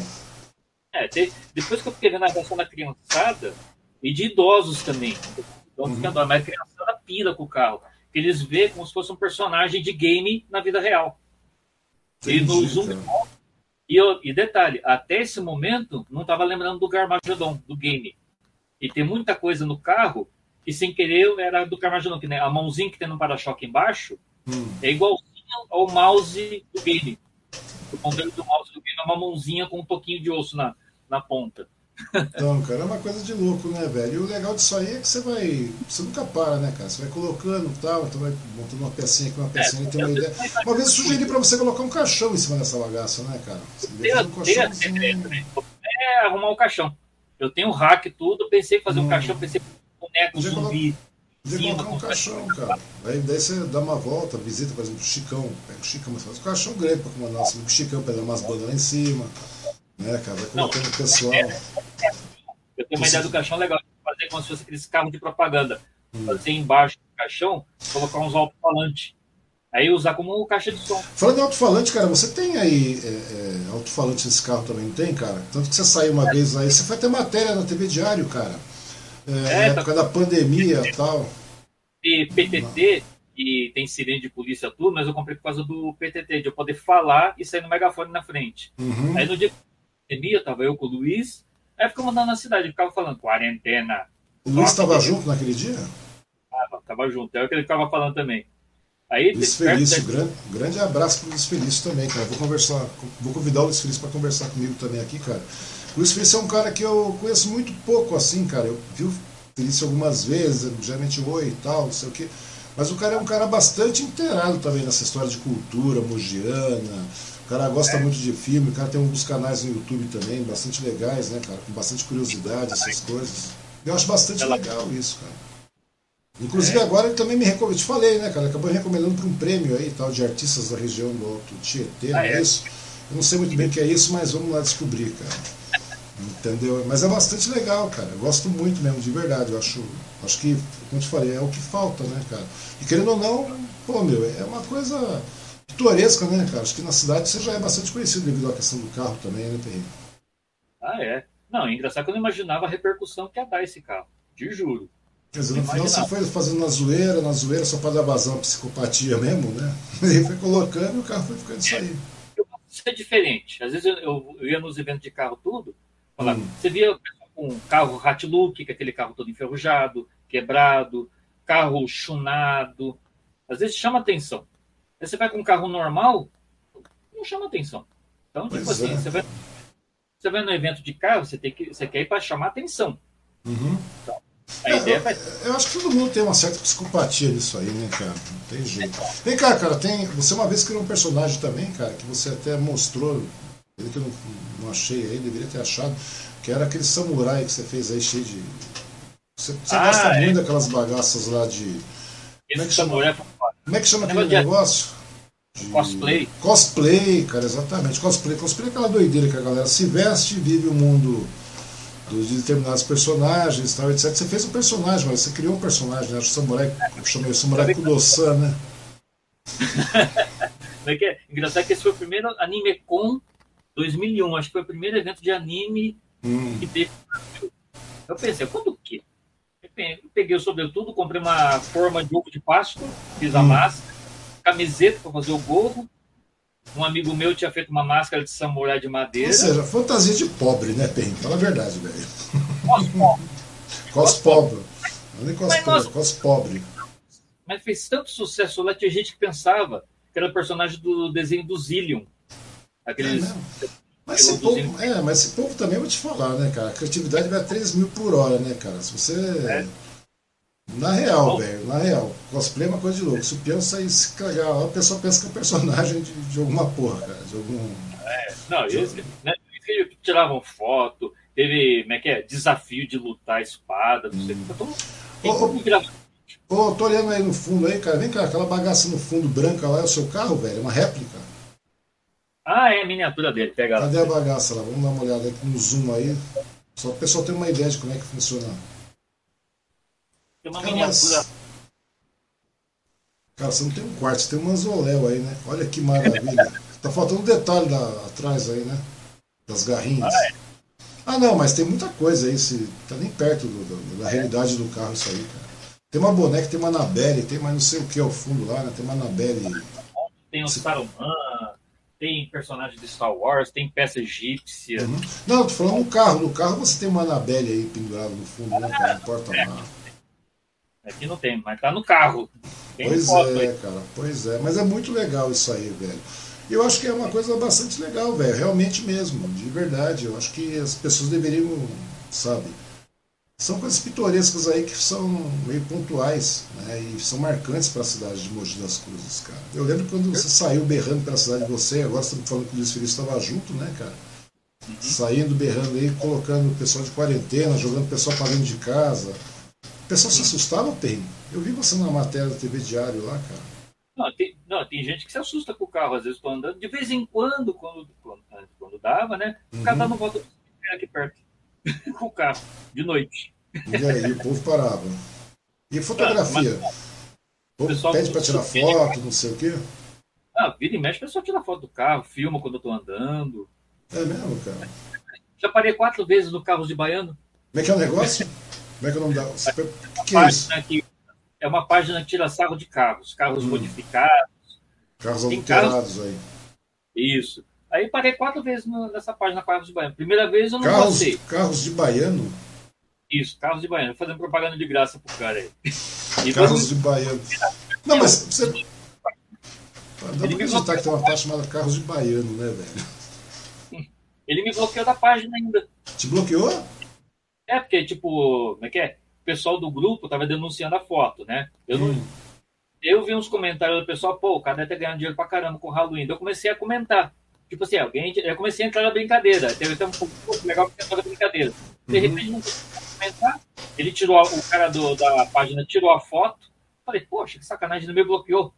É, depois que eu fiquei vendo a reação da criançada e de idosos também. Então, uhum. ficando, mas a criançada pira com o carro. Que eles vê como se fosse um personagem de game na vida real. Entendi, e no zoom e, eu, e detalhe, até esse momento não estava lembrando do Garmagedon, do game. E tem muita coisa no carro que sem querer era do Carmageddon, que né, a mãozinha que tem no para-choque embaixo hum. é igualzinho ao mouse do game. O controle do mouse do game é uma mãozinha com um pouquinho de osso na, na ponta. Então, cara, é uma coisa de louco, né, velho? E o legal disso aí é que você vai. Você nunca para, né, cara? Você vai colocando e tal, então vai montando uma pecinha aqui, uma pecinha é, tem uma ideia. Uma vez eu sugeri pra você colocar um caixão em cima dessa bagaça, né, cara? Você tem, um tem, é arrumar um caixão. Eu tenho um rack tudo, pensei em fazer hum. um caixão, pensei boneco podia zumbi. Podia colocar um caixão, cara. Aí daí você dá uma volta, visita, por exemplo, o Chicão. Pega o Chicão, mas faz um caixão grande pra comandar assim, o Chicão, pegar umas bandas lá em cima. Né, cara? Vai colocando o pessoal. Eu tenho uma ideia do caixão legal, fazer como se fosse aqueles carros de propaganda. Hum. Fazer embaixo do caixão, colocar uns alto-falantes. Aí usar como caixa de som. Falando em alto-falante, cara, você tem aí é, é, alto-falante nesse carro também, não tem, cara? Tanto que você saiu uma é. vez aí, você foi ter matéria na TV Diário, cara. É, é época tá... da pandemia e tal. E PTT, e tem sirene de polícia tudo, mas eu comprei por causa do PTT, de eu poder falar e sair no megafone na frente. Uhum. Aí no dia da pandemia, tava eu com o Luiz, aí ficamos andando na cidade, ficava falando quarentena. O Luiz estava junto naquele dia? Tava, tava junto, é o que ele ficava falando também. Aí, Luiz Felício, grande, grande abraço para o Luiz Felício também, cara. Vou conversar, vou convidar o Luiz Felício para conversar comigo também aqui, cara. Luiz Felício é um cara que eu conheço muito pouco, assim, cara. Eu vi o Felício algumas vezes, geralmente oi e tal, não sei o quê. Mas o cara é um cara bastante inteirado também nessa história de cultura mogiana. O cara gosta muito de filme, o cara tem alguns canais no YouTube também, bastante legais, né, cara? Com bastante curiosidade, essas coisas. Eu acho bastante legal isso, cara. Inclusive é. agora ele também me recomendou, te falei, né, cara? Acabou me recomendando para um prêmio aí, tal, de artistas da região do Alto Tietê, ah, é isso? Eu não sei muito bem o que é isso, mas vamos lá descobrir, cara. Entendeu? Mas é bastante legal, cara. Eu gosto muito mesmo, de verdade. Eu acho, acho que, como eu te falei, é o que falta, né, cara? E querendo ou não, pô, meu, é uma coisa pitoresca, né, cara? Acho que na cidade você já é bastante conhecido devido à questão do carro também, né, Perrinho? Ah, é. Não, é engraçado que eu não imaginava a repercussão que ia dar esse carro. Te juro. Quer dizer, no final você foi fazendo na zoeira, na zoeira, só para dar vazão à psicopatia mesmo, né? E foi colocando e o carro foi ficando isso aí. Isso é diferente. Às vezes eu, eu, eu ia nos eventos de carro tudo, Falar, hum. Você via um carro Hatlook, que é aquele carro todo enferrujado, quebrado, carro chunado. Às vezes chama atenção. Você vai com um carro normal, não chama atenção. Então, tipo pois assim, é. você, vai, você vai no evento de carro, você, tem que, você quer ir para chamar atenção. Uhum. Então, é, eu, vai... eu acho que todo mundo tem uma certa psicopatia nisso aí, né, cara? Não tem jeito. Vem cá, cara, tem, você uma vez criou um personagem também, cara, que você até mostrou ele que eu não, não achei aí, deveria ter achado, que era aquele samurai que você fez aí cheio de. Você, você ah, gosta é. muito daquelas bagaças lá de. Como é que chama, é como é que chama aquele negócio? De... Cosplay. Cosplay, cara, exatamente. Cosplay. Cosplay é aquela doideira que a galera se veste e vive o mundo de determinados personagens, tal, etc. Você fez um personagem, mas você criou um personagem, né? Acho que o samurai, eu chamei o samurai Kudosan, né? é que é? Engraçado que esse foi o primeiro anime com 2001, acho que foi o primeiro evento de anime hum. que teve. Eu pensei, quando o quê? Eu peguei o sobretudo, comprei uma forma de ovo de Páscoa, fiz a hum. máscara, camiseta para fazer o gorro. Um amigo meu tinha feito uma máscara de samurai de madeira. Ou seja, fantasia de pobre, né, Pen? Fala a verdade, velho. Cos-pobre. Cos-pobre. Não é cosplay, cos-pobre. Mas fez tanto sucesso lá, tinha gente que pensava que era o personagem do desenho do Zillion. Aqueles. É, mas esse, povo, é, mas esse povo também vou te falar, né, cara? A criatividade vai a 3 mil por hora, né, cara? Se você. É. Na real, velho, na real. Cosplay é uma coisa de louco. Se o peão sair se cagar lá, o pessoal pensa que é personagem de, de alguma porra, cara. De algum. É, não, eles, né, eles tiravam foto, teve, como é que é? Desafio de lutar espada, não sei o hum. que. Ô, tô olhando aí no fundo aí, cara. Vem cá, aquela bagaça no fundo branca lá é o seu carro, velho? É uma réplica. Ah, é a miniatura dele, pega Cadê a bagaça lá? Vamos dar uma olhada aqui no zoom aí. Só para o pessoal ter uma ideia de como é que funciona. Tem uma cara, miniatura. Mas... Cara, você não tem um quarto, você tem um manzoléu aí, né? Olha que maravilha. tá faltando um detalhe da, atrás aí, né? Das garrinhas. Ah, é. ah, não, mas tem muita coisa aí. Se, tá nem perto do, do, da realidade do carro isso aí, cara. Tem uma boneca, tem uma Anabelle, tem mais não sei o que ao fundo lá, né? Tem uma Anabelle. Tem o Saruman, tem personagem de Star Wars, tem peça egípcia. Uhum. Não, tô falando no carro. No carro você tem uma Anabelle aí pendurada no fundo, né, cara? Não importa é. nada. Aqui não tem, mas tá no carro. Tem pois é, aí. cara, pois é. Mas é muito legal isso aí, velho. Eu acho que é uma coisa bastante legal, velho. Realmente mesmo, de verdade. Eu acho que as pessoas deveriam, sabe? São coisas pitorescas aí que são meio pontuais né, e são marcantes para a cidade de Mogi das Cruzes, cara. Eu lembro quando você saiu berrando pela cidade de você, agora você está falando que o Luiz Felipe estava junto, né, cara? Uhum. Saindo, berrando aí, colocando o pessoal de quarentena, jogando o pessoal para dentro de casa. O pessoal se assustava, tem. Eu vi você na matéria da TV Diário lá, cara. Não tem, não, tem gente que se assusta com o carro, às vezes, quando andando. De vez em quando, quando, quando, quando dava, né? O cara tá no volta aqui perto com o carro, de noite. E aí o povo parava. E fotografia? O povo pede para tirar foto, não sei o quê? Ah, vira e mexe, o pessoal tira foto do carro, filma quando eu tô andando. É mesmo, cara? Já parei quatro vezes no carro de baiano. Como é que é o negócio? Como é que é o nome da. O que é isso? Que é uma página que tira sarro de carros, carros hum. modificados. Carros adulterados carros... aí. Isso. Aí parei quatro vezes nessa página Carros de Baiano. Primeira vez eu não carros, gostei. Carros de Baiano? Isso, Carros de Baiano. Fazendo propaganda de graça pro cara aí. E carros de Baiano. Não, mas você. Dá pra acreditar que tem uma parte chamada Carros de Baiano, né, velho? Ele me bloqueou da página ainda. Te bloqueou? É, porque, tipo, como é que é? O pessoal do grupo tava denunciando a foto, né? Eu hum. não. Eu vi uns comentários do pessoal, pô, o cara ter ganhando dinheiro pra caramba com o Halloween. Eu comecei a comentar. Tipo assim, alguém. Eu comecei a entrar na brincadeira. Teve até um pouco legal porque entrou na brincadeira. De uhum. repente, não comentar. Ele tirou, o cara do, da página tirou a foto. Falei, poxa, que sacanagem, não me bloqueou.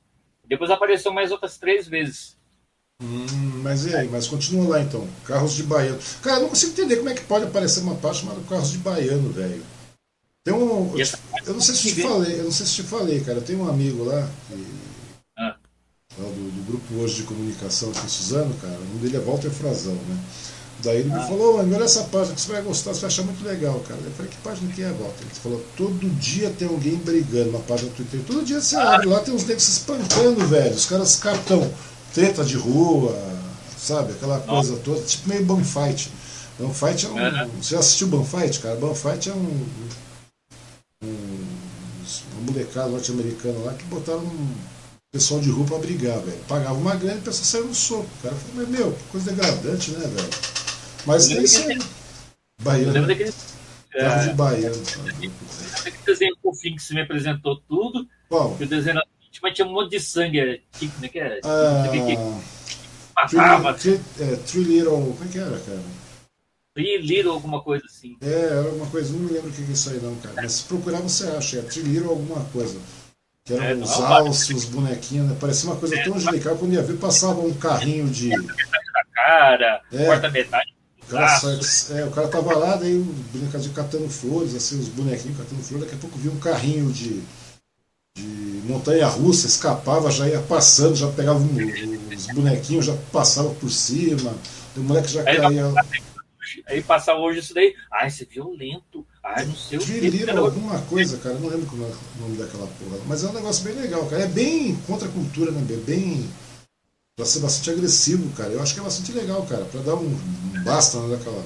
Depois apareceu mais outras três vezes. Hum, mas e aí? Mas continua lá então. Carros de baiano. Cara, eu não consigo entender como é que pode aparecer uma página chamada Carros de baiano, velho. Tem um. Eu, eu, não sei se te falei, eu não sei se te falei, cara. Tem um amigo lá, que, ah. lá do, do, grupo hoje de comunicação aqui, Suzano, cara. O nome dele é Walter Frazão, né? Daí ele ah. me falou, olha essa página que você vai gostar, você vai achar muito legal, cara. Eu falei, que página que é, Walter? Ele falou, todo dia tem alguém brigando na página do Twitter. Todo dia você abre lá, tem uns negros se espancando, velho. Os caras captam treta de rua, sabe? Aquela coisa Nossa. toda, tipo meio Banfight. Banfight é um. É. Você já assistiu Banfight, cara? Banfight é um. um uma molecada norte-americana lá que botaram um pessoal de rua pra brigar, velho. Pagava uma grana e o pessoal saiu no soco. O cara falou, meu, que coisa degradante, né, velho? Mas é isso aí. Baiano. Lembra daquele. Carro de é, baiano. Aquele desenho fofinho que você me apresentou tudo. Qual? Que o desenho mas tinha um monte de sangue. É, que, como é que era? Ah, que matava. Three, é, three Little. Como é que era, cara? Three Little, alguma coisa assim. É, era uma coisa, não lembro o que é isso aí não, cara. Mas se procurar você acha, é Three Little alguma coisa. Que eram é, os alces, os bonequinhos, né? Parecia uma coisa é, tão angelical quando ia ver, passava um carrinho de. cara, é. quarta metade. O cara, é, o cara tava lá, daí o brincadeira catando flores, assim, os bonequinhos catando flores, daqui a pouco viu um carrinho de, de montanha russa, escapava, já ia passando, já pegava um, os bonequinhos, já passava por cima, o moleque já aí, caía. Aí passava hoje isso daí, ai, você é violento, ai, não sei o que. Alguma coisa, cara, não lembro como é o nome daquela porra, mas é um negócio bem legal, cara. É bem contra a cultura, né? Bem para ser bastante agressivo, cara. Eu acho que é bastante legal, cara, para dar um, um basta né, daquela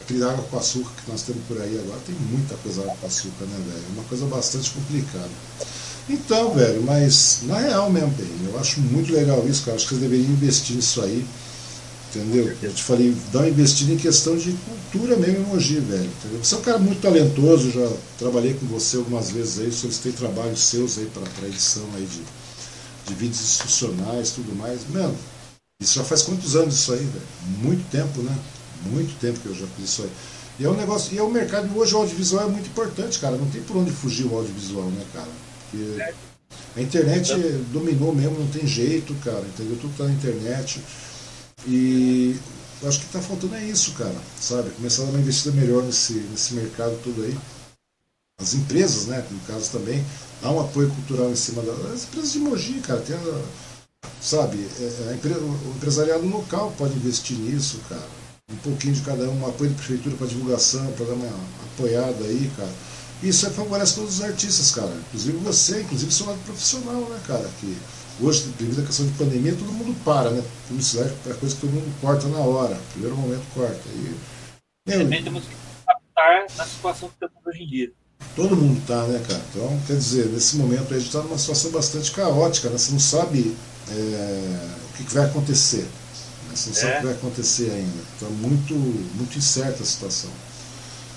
aquele água com açúcar que nós temos por aí agora. Tem muita coisa água com açúcar, né, velho? É uma coisa bastante complicada. Então, velho, mas na real mesmo, bem, eu acho muito legal isso, cara. Acho que vocês deveriam investir nisso aí. Entendeu? Eu te falei, dá uma investida em questão de cultura mesmo em Mogi, velho. Entendeu? Você é um cara muito talentoso, já trabalhei com você algumas vezes aí, solicitei trabalhos seus aí para edição aí de, de vídeos institucionais tudo mais. Mano, isso já faz quantos anos isso aí, velho? Muito tempo, né? Muito tempo que eu já fiz isso aí. E é um negócio, e é um mercado, hoje o audiovisual é muito importante, cara. Não tem por onde fugir o audiovisual, né, cara? Porque a internet dominou mesmo, não tem jeito, cara, entendeu? Tudo tá na internet. E acho que está faltando é isso, cara, sabe? Começar a dar uma investida melhor nesse, nesse mercado todo aí. As empresas, né, no caso também, há um apoio cultural em cima das empresas de Mogi, cara. Tem sabe, é, a empresa, o empresariado local pode investir nisso, cara. Um pouquinho de cada um, um apoio da prefeitura para divulgação, para dar uma apoiada aí, cara. Isso é, favorece todos os artistas, cara. Inclusive você, inclusive seu lado profissional, né, cara? Que Hoje, devido à questão de pandemia, todo mundo para, né? Publicidade é coisa que todo mundo corta na hora. Primeiro momento corta. E, meu, Também temos que adaptar na situação que estamos hoje em dia. Todo mundo está, né, cara? Então, quer dizer, nesse momento a gente está numa situação bastante caótica, né? Você não sabe é, o que, que, vai acontecer. Né? Você não é. sabe o que vai acontecer ainda. Então, muito, muito incerta a situação.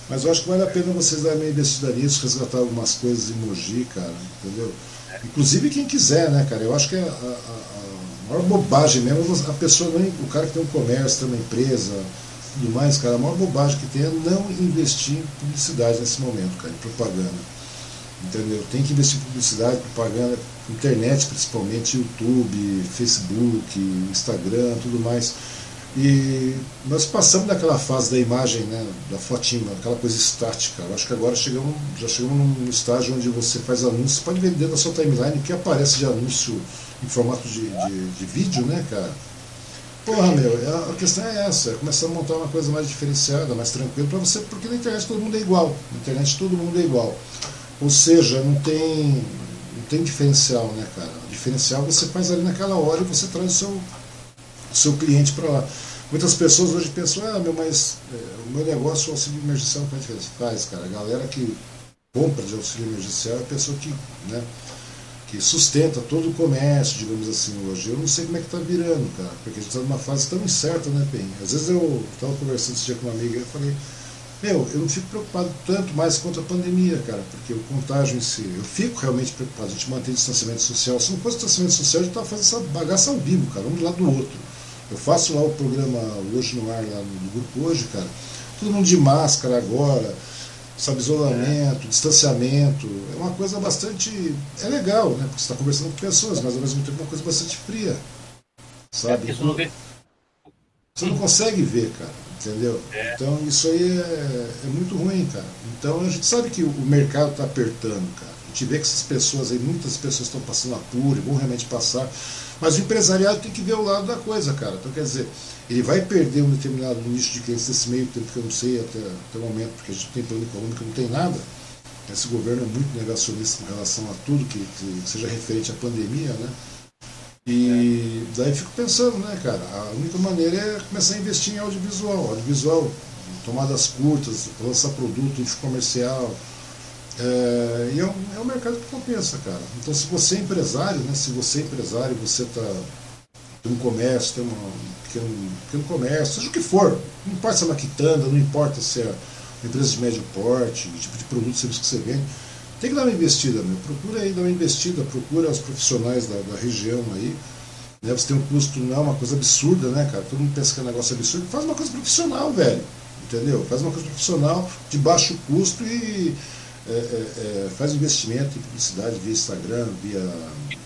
Mas eu acho que vale a pena vocês darem uma investida nisso, resgatar algumas coisas em Mogi, cara, entendeu? Inclusive quem quiser, né, cara? Eu acho que a, a, a maior bobagem mesmo, a pessoa não, o cara que tem um comércio, tem uma empresa, tudo mais, cara, a maior bobagem que tem é não investir em publicidade nesse momento, cara, em propaganda. Entendeu? Tem que investir em publicidade, propaganda, internet principalmente, YouTube, Facebook, Instagram, tudo mais. E nós passamos daquela fase da imagem, né, da fotinha, aquela coisa estática. Eu acho que agora chegamos, já chegamos num estágio onde você faz anúncios, pode ver dentro da sua timeline o que aparece de anúncio em formato de, de, de vídeo, né, cara? Porra, meu, é, a questão é essa, é começar a montar uma coisa mais diferenciada, mais tranquila para você, porque na internet todo mundo é igual. Na internet todo mundo é igual. Ou seja, não tem, não tem diferencial, né, cara? O diferencial você faz ali naquela hora e você traz o seu o seu cliente para lá. Muitas pessoas hoje pensam, ah, meu, mas é, o meu negócio, o auxílio emergencial, qual a diferença? Faz, cara. A galera que compra de auxílio emergencial é a pessoa que, né, que sustenta todo o comércio, digamos assim, hoje. Eu não sei como é que está virando, cara, porque a gente está numa fase tão incerta, né, Pen? Às vezes eu estava conversando esse dia com uma amiga e falei, meu, eu não fico preocupado tanto mais contra a pandemia, cara, porque o contágio em si, eu fico realmente preocupado. A gente mantém distanciamento social. Se não fosse distanciamento social, a gente estava fazendo essa bagaça ao vivo, cara, um do lado do outro. Eu faço lá o programa hoje no ar, lá no grupo hoje, cara. Todo mundo de máscara agora, sabe, isolamento, distanciamento. É uma coisa bastante. É legal, né? Porque você está conversando com pessoas, mas ao mesmo tempo é uma coisa bastante fria. Sabe? É, não vê... Você não consegue ver, cara. Entendeu? É. Então isso aí é, é, muito ruim, cara. Então a gente sabe que o mercado está apertando, cara. A gente vê que essas pessoas aí, muitas pessoas estão passando apuro e vão realmente passar. Mas o empresariado tem que ver o lado da coisa, cara. Então, quer dizer, ele vai perder um determinado nicho de clientes nesse meio tempo que eu não sei até, até o momento, porque a gente não tem plano econômico, não tem nada. Esse governo é muito negacionista em relação a tudo que, que seja referente à pandemia, né? E daí eu fico pensando, né, cara, a única maneira é começar a investir em audiovisual. Audiovisual, tomadas curtas, lançar produto, comercial, é, e é um, é um mercado que compensa, cara. Então, se você é empresário, né, se você é empresário, você tá, tem um comércio, tem uma, um pequeno, pequeno comércio, seja o que for, não importa se é uma quitanda, não importa se é uma empresa de médio porte, o tipo de produto, serviço que você vende, tem que dar uma investida, meu. Procura aí dar uma investida, procura os profissionais da, da região aí. Né? Você tem um custo, não é uma coisa absurda, né, cara? Todo mundo pensa que é um negócio absurdo. Faz uma coisa profissional, velho. Entendeu? Faz uma coisa profissional, de baixo custo e é, é, é, faz investimento em publicidade via Instagram, via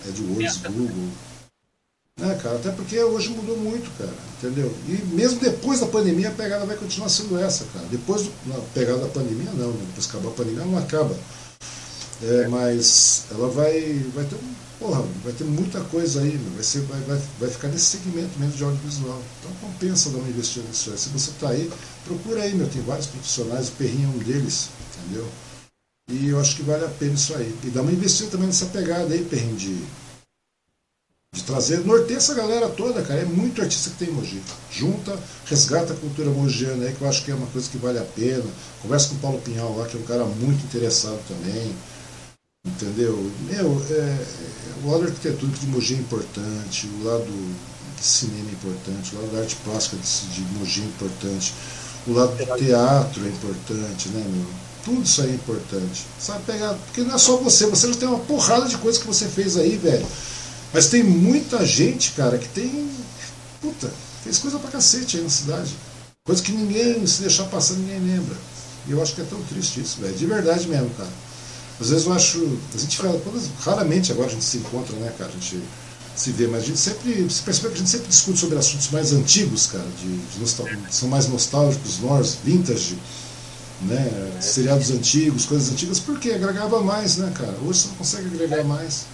AdWords, Google. Né, cara? Até porque hoje mudou muito, cara, entendeu? E mesmo depois da pandemia a pegada vai continuar sendo essa, cara. Depois da pegada da pandemia não, né? depois que acabar a pandemia não acaba. É, mas ela vai, vai ter porra, vai ter muita coisa aí, vai, ser, vai, vai, vai ficar nesse segmento mesmo de audiovisual. Então compensa dar uma investida nisso aí. Se você está aí, procura aí, meu, tem vários profissionais, o Perrinho é um deles, entendeu? E eu acho que vale a pena isso aí. E dá uma investida também nessa pegada aí, Perrin, de, de trazer, norteia essa galera toda, cara. É muito artista que tem em Mogi. Junta, resgata a cultura mogiana aí, que eu acho que é uma coisa que vale a pena. Conversa com o Paulo Pinhal lá, que é um cara muito interessado também. Entendeu? Meu, é, é, o lado arquitetônico de Mogi é importante, o lado que cinema é importante, o lado da arte plástica de, de Mogi é importante, o lado do teatro é importante, né, meu? Tudo isso aí é importante. Sabe pegar. Porque não é só você, você já tem uma porrada de coisas que você fez aí, velho. Mas tem muita gente, cara, que tem. Puta, fez coisa pra cacete aí na cidade. Coisa que ninguém, se deixar passar, ninguém lembra. E eu acho que é tão triste isso, velho. De verdade mesmo, cara. Às vezes eu acho. A gente fala, raramente agora a gente se encontra, né, cara? A gente se vê, mas a gente sempre. Você percebe que a gente sempre discute sobre assuntos mais antigos, cara, de, de nostal... são mais nostálgicos, nós, vintage né? Seriados antigos, coisas antigas, porque agregava mais, né, cara? Hoje você não consegue agregar mais.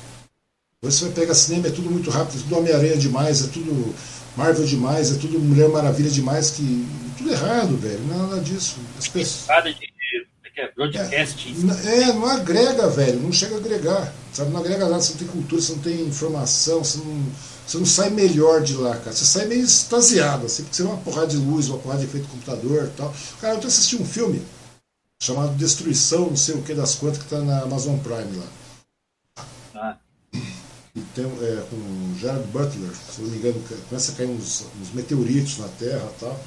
Você vai pegar cinema, é tudo muito rápido, é tudo Homem-Aranha demais, é tudo Marvel demais, é tudo Mulher Maravilha demais, que. Tudo errado, velho. Não é nada disso. As pessoas... É, broadcast. É, é, não agrega, velho. Não chega a agregar. Sabe? Não agrega nada. Você não tem cultura, você não tem informação, você não, você não sai melhor de lá, cara. Você sai meio extasiado, assim, porque você vê uma porrada de luz, uma porrada de efeito computador e tal. Cara, eu tô assistindo um filme chamado Destruição, não sei o que das quantas, que tá na Amazon Prime lá. Ah. Tem, é, com o Gerard Butler, se não me engano, começa a cair uns, uns meteoritos na Terra e tal.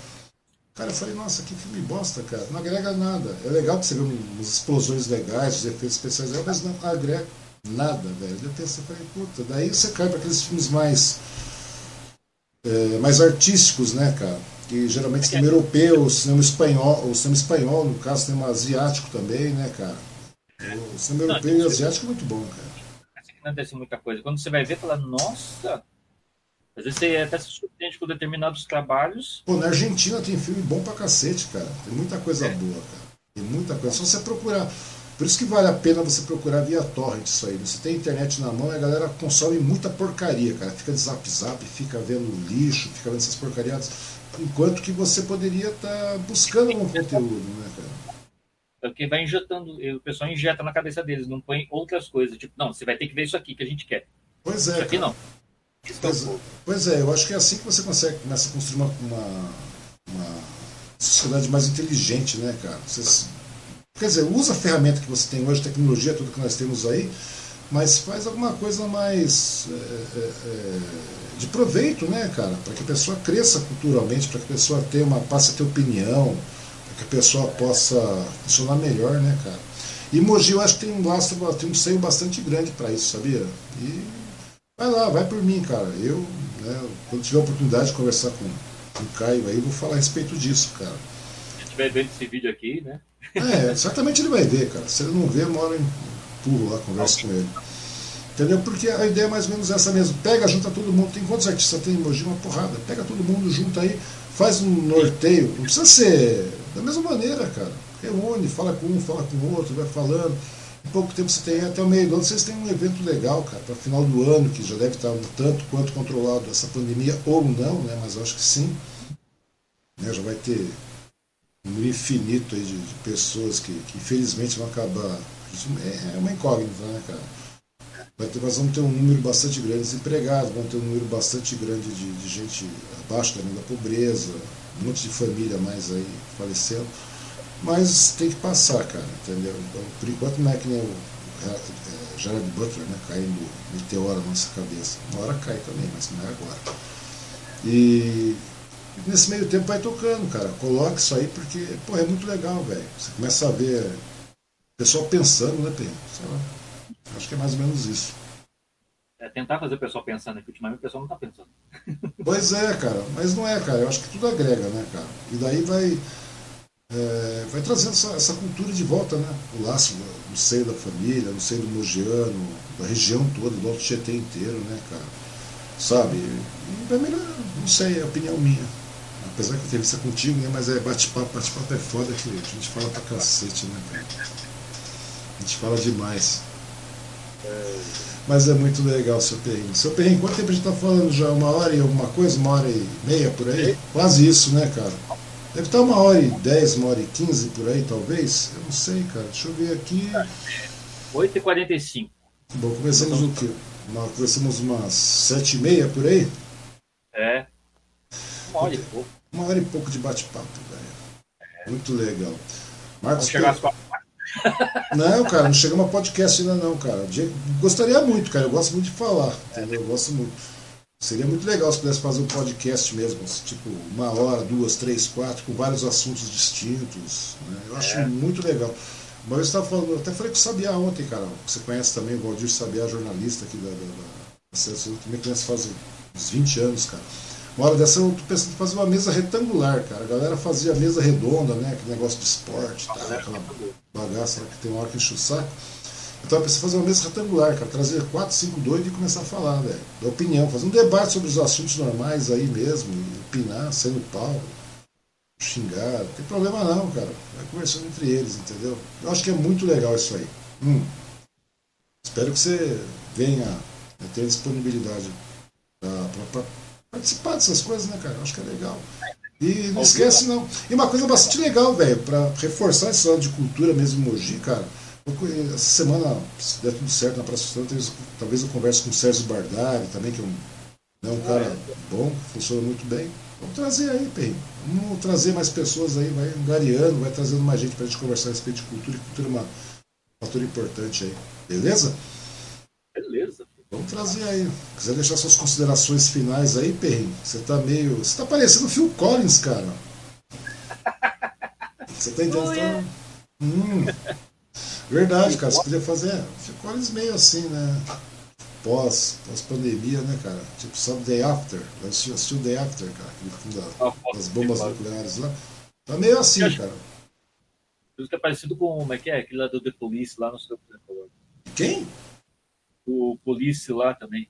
Cara, eu falei, nossa, que filme bosta, cara. Não agrega nada. É legal que você vê umas explosões legais, os efeitos especiais, mas não agrega nada, velho. Eu pensei, falei, puta, daí você cai para aqueles filmes mais, é, mais artísticos, né, cara? Que geralmente cinema europeu, cinema espanhol, o cinema espanhol, no caso, cinema asiático também, né, cara? O cinema europeu e asiático é muito bom, cara. Acontece muita coisa. Quando você vai ver, fala, nossa, às vezes você até se surpreende com determinados trabalhos. Pô, na Argentina tem filme bom pra cacete, cara. Tem muita coisa é. boa, cara. Tem muita coisa. Só você procurar. Por isso que vale a pena você procurar via torrent isso aí. Você tem internet na mão e a galera consome muita porcaria, cara. Fica de zap zap, fica vendo lixo, fica vendo essas porcariadas. Enquanto que você poderia estar tá buscando um conteúdo, né, cara? Porque vai injetando, o pessoal injeta na cabeça deles, não põe outras coisas. Tipo, não, você vai ter que ver isso aqui que a gente quer. Pois é. Isso aqui cara. não. Pois, pois, é, eu acho que é assim que você consegue começa a construir uma, uma, uma sociedade mais inteligente, né, cara? Você, quer dizer, usa a ferramenta que você tem hoje, tecnologia, tudo que nós temos aí, mas faz alguma coisa mais é, é, é de proveito, né, cara? Para que a pessoa cresça culturalmente, para que a pessoa tenha uma, passe a ter opinião, que a pessoa possa funcionar melhor, né, cara? E Mogi eu acho que tem um laço, tem um seio bastante grande para isso, sabia? E Vai lá, vai por mim, cara. Eu, né, quando tiver a oportunidade de conversar com, com o Caio aí, vou falar a respeito disso, cara. Se estiver vendo esse vídeo aqui, né? É, certamente ele vai ver, cara. Se ele não ver, uma hora eu empurro lá, converso com ele. Entendeu? Porque a ideia é mais ou menos essa mesmo. Pega, junta todo mundo. Tem quantos artistas tem em Mogi? Uma porrada. Pega todo mundo, junta aí, faz um norteio. Não precisa ser da mesma maneira, cara. Reúne, fala com um, fala com o outro, vai falando. Em pouco tempo você tem, até o meio do ano, vocês têm um evento legal, cara, para final do ano, que já deve estar um tanto quanto controlado essa pandemia, ou não, né? Mas eu acho que sim. Né, já vai ter um infinito aí de, de pessoas que, que, infelizmente vão acabar. É, é uma incógnita, né, cara? Vai ter, nós vamos ter um número bastante grande de desempregados, vamos ter um número bastante grande de, de gente abaixo da linha da pobreza, um monte de família mais aí falecendo. Mas tem que passar, cara, entendeu? Então, por enquanto não é que nem o é, Jared Butler, né? Caindo meteoro na nossa cabeça. Uma hora cai também, mas não é agora. E nesse meio tempo vai tocando, cara. Coloque isso aí porque, pô, é muito legal, velho. Você começa a ver o pessoal pensando, né, Pedro? Sei lá. Acho que é mais ou menos isso. É tentar fazer o pessoal pensando, que ultimamente o pessoal não tá pensando. Pois é, cara. Mas não é, cara. Eu acho que tudo agrega, né, cara? E daí vai é, vai trazendo essa, essa, cultura de volta, né? O laço no seio da família, no seio do Mogiano, da região toda, do Alto Tietê inteiro, né, cara? Sabe? E vai melhorar, não sei, é a opinião minha. Apesar que a entrevista contigo, né? Mas é bate-papo, bate-papo é foda que a gente fala pra cacete, né, cara? A gente fala demais. Mas é muito legal, seu Perrinho. Seu Perrinho, quanto tempo a gente tá falando já? Uma hora e alguma coisa? Uma hora e meia por aí? Quase isso, né, cara? Deve estar uma hora e dez, uma hora e quinze por aí, talvez. Eu não sei, cara. Deixa eu ver aqui. 8h45. Bom, começamos o quê? Uma, começamos umas sete e meia por aí? É. Uma hora e pouco. Uma hora e pouco de bate-papo, velho. É. Muito legal. Marcos. chegar às quatro. Não, cara, não chegamos a podcast ainda não, cara. Gostaria muito, cara. Eu gosto muito de falar, entendeu? Eu gosto muito. Seria muito legal se pudesse fazer um podcast mesmo, assim, tipo uma hora, duas, três, quatro, com vários assuntos distintos. Né? Eu acho é. muito legal. Mas eu estava falando, eu até falei com o Sabiá ontem, cara. Você conhece também o Valdir Sabiá, jornalista aqui da, da, da, da também conhece faz uns 20 anos, cara. Uma hora dessa eu tô pensando em fazer uma mesa retangular, cara. A galera fazia mesa redonda, né? Aquele negócio de esporte, tal, aquela bagaça que tem uma hora que enche o saco. Então eu pensei fazer uma mesa retangular, cara, trazer quatro, cinco doidos e começar a falar, velho, da opinião, fazer um debate sobre os assuntos normais aí mesmo, e opinar, saindo pau, xingar, não tem problema não, cara. Vai conversando entre eles, entendeu? Eu acho que é muito legal isso aí. Hum. Espero que você venha né, ter disponibilidade para participar dessas coisas, né, cara? Eu acho que é legal. E não esquece, não. E uma coisa bastante legal, velho, para reforçar esse lado de cultura mesmo Mogi, cara essa semana, se der tudo certo na Praça Santa, talvez eu converse com o Sérgio Bardari também, que é um, né, um cara bom, funciona muito bem. Vamos trazer aí, Pen. Vamos trazer mais pessoas aí, vai angariando, vai trazendo mais gente para a gente conversar a respeito de cultura, e cultura é um fator importante aí. Beleza? Beleza. Vamos trazer aí. Quiser deixar suas considerações finais aí, Perrin? Você tá meio. Você tá parecendo o Phil Collins, cara. Você tá entendendo? Hum. Verdade, cara. Você podia fazer. Ficou eles meio assim, né? Pós, pós pandemia, né, cara? Tipo, sabe Day After? Eu assisti, assisti o Day After, cara. Aquele filme da, ah, das bombas nucleares lá. Tá meio assim, cara. Isso que é parecido com, como é que é? Aquele lá do The Police lá no seu Quem? O Police lá também.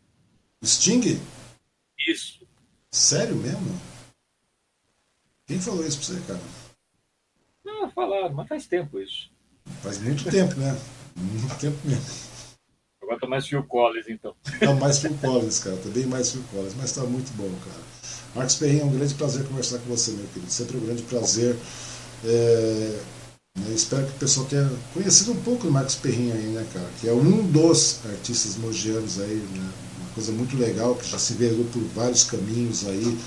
Sting? Isso. Sério mesmo? Quem falou isso pra você, cara? Não, falaram, mas faz tempo isso. Faz muito tempo, né? Muito tempo mesmo. Agora tá mais Phil Collins, então. Tá mais Phil Collins, cara. Tá bem mais Phil Collins, mas tá muito bom, cara. Marcos Perrinho, é um grande prazer conversar com você, meu querido. Sempre um grande prazer. É... Né, espero que o pessoal tenha conhecido um pouco do Marcos Perrinho aí, né, cara? Que é um dos artistas mogianos aí, né? Uma coisa muito legal, que já se enveredou por vários caminhos aí.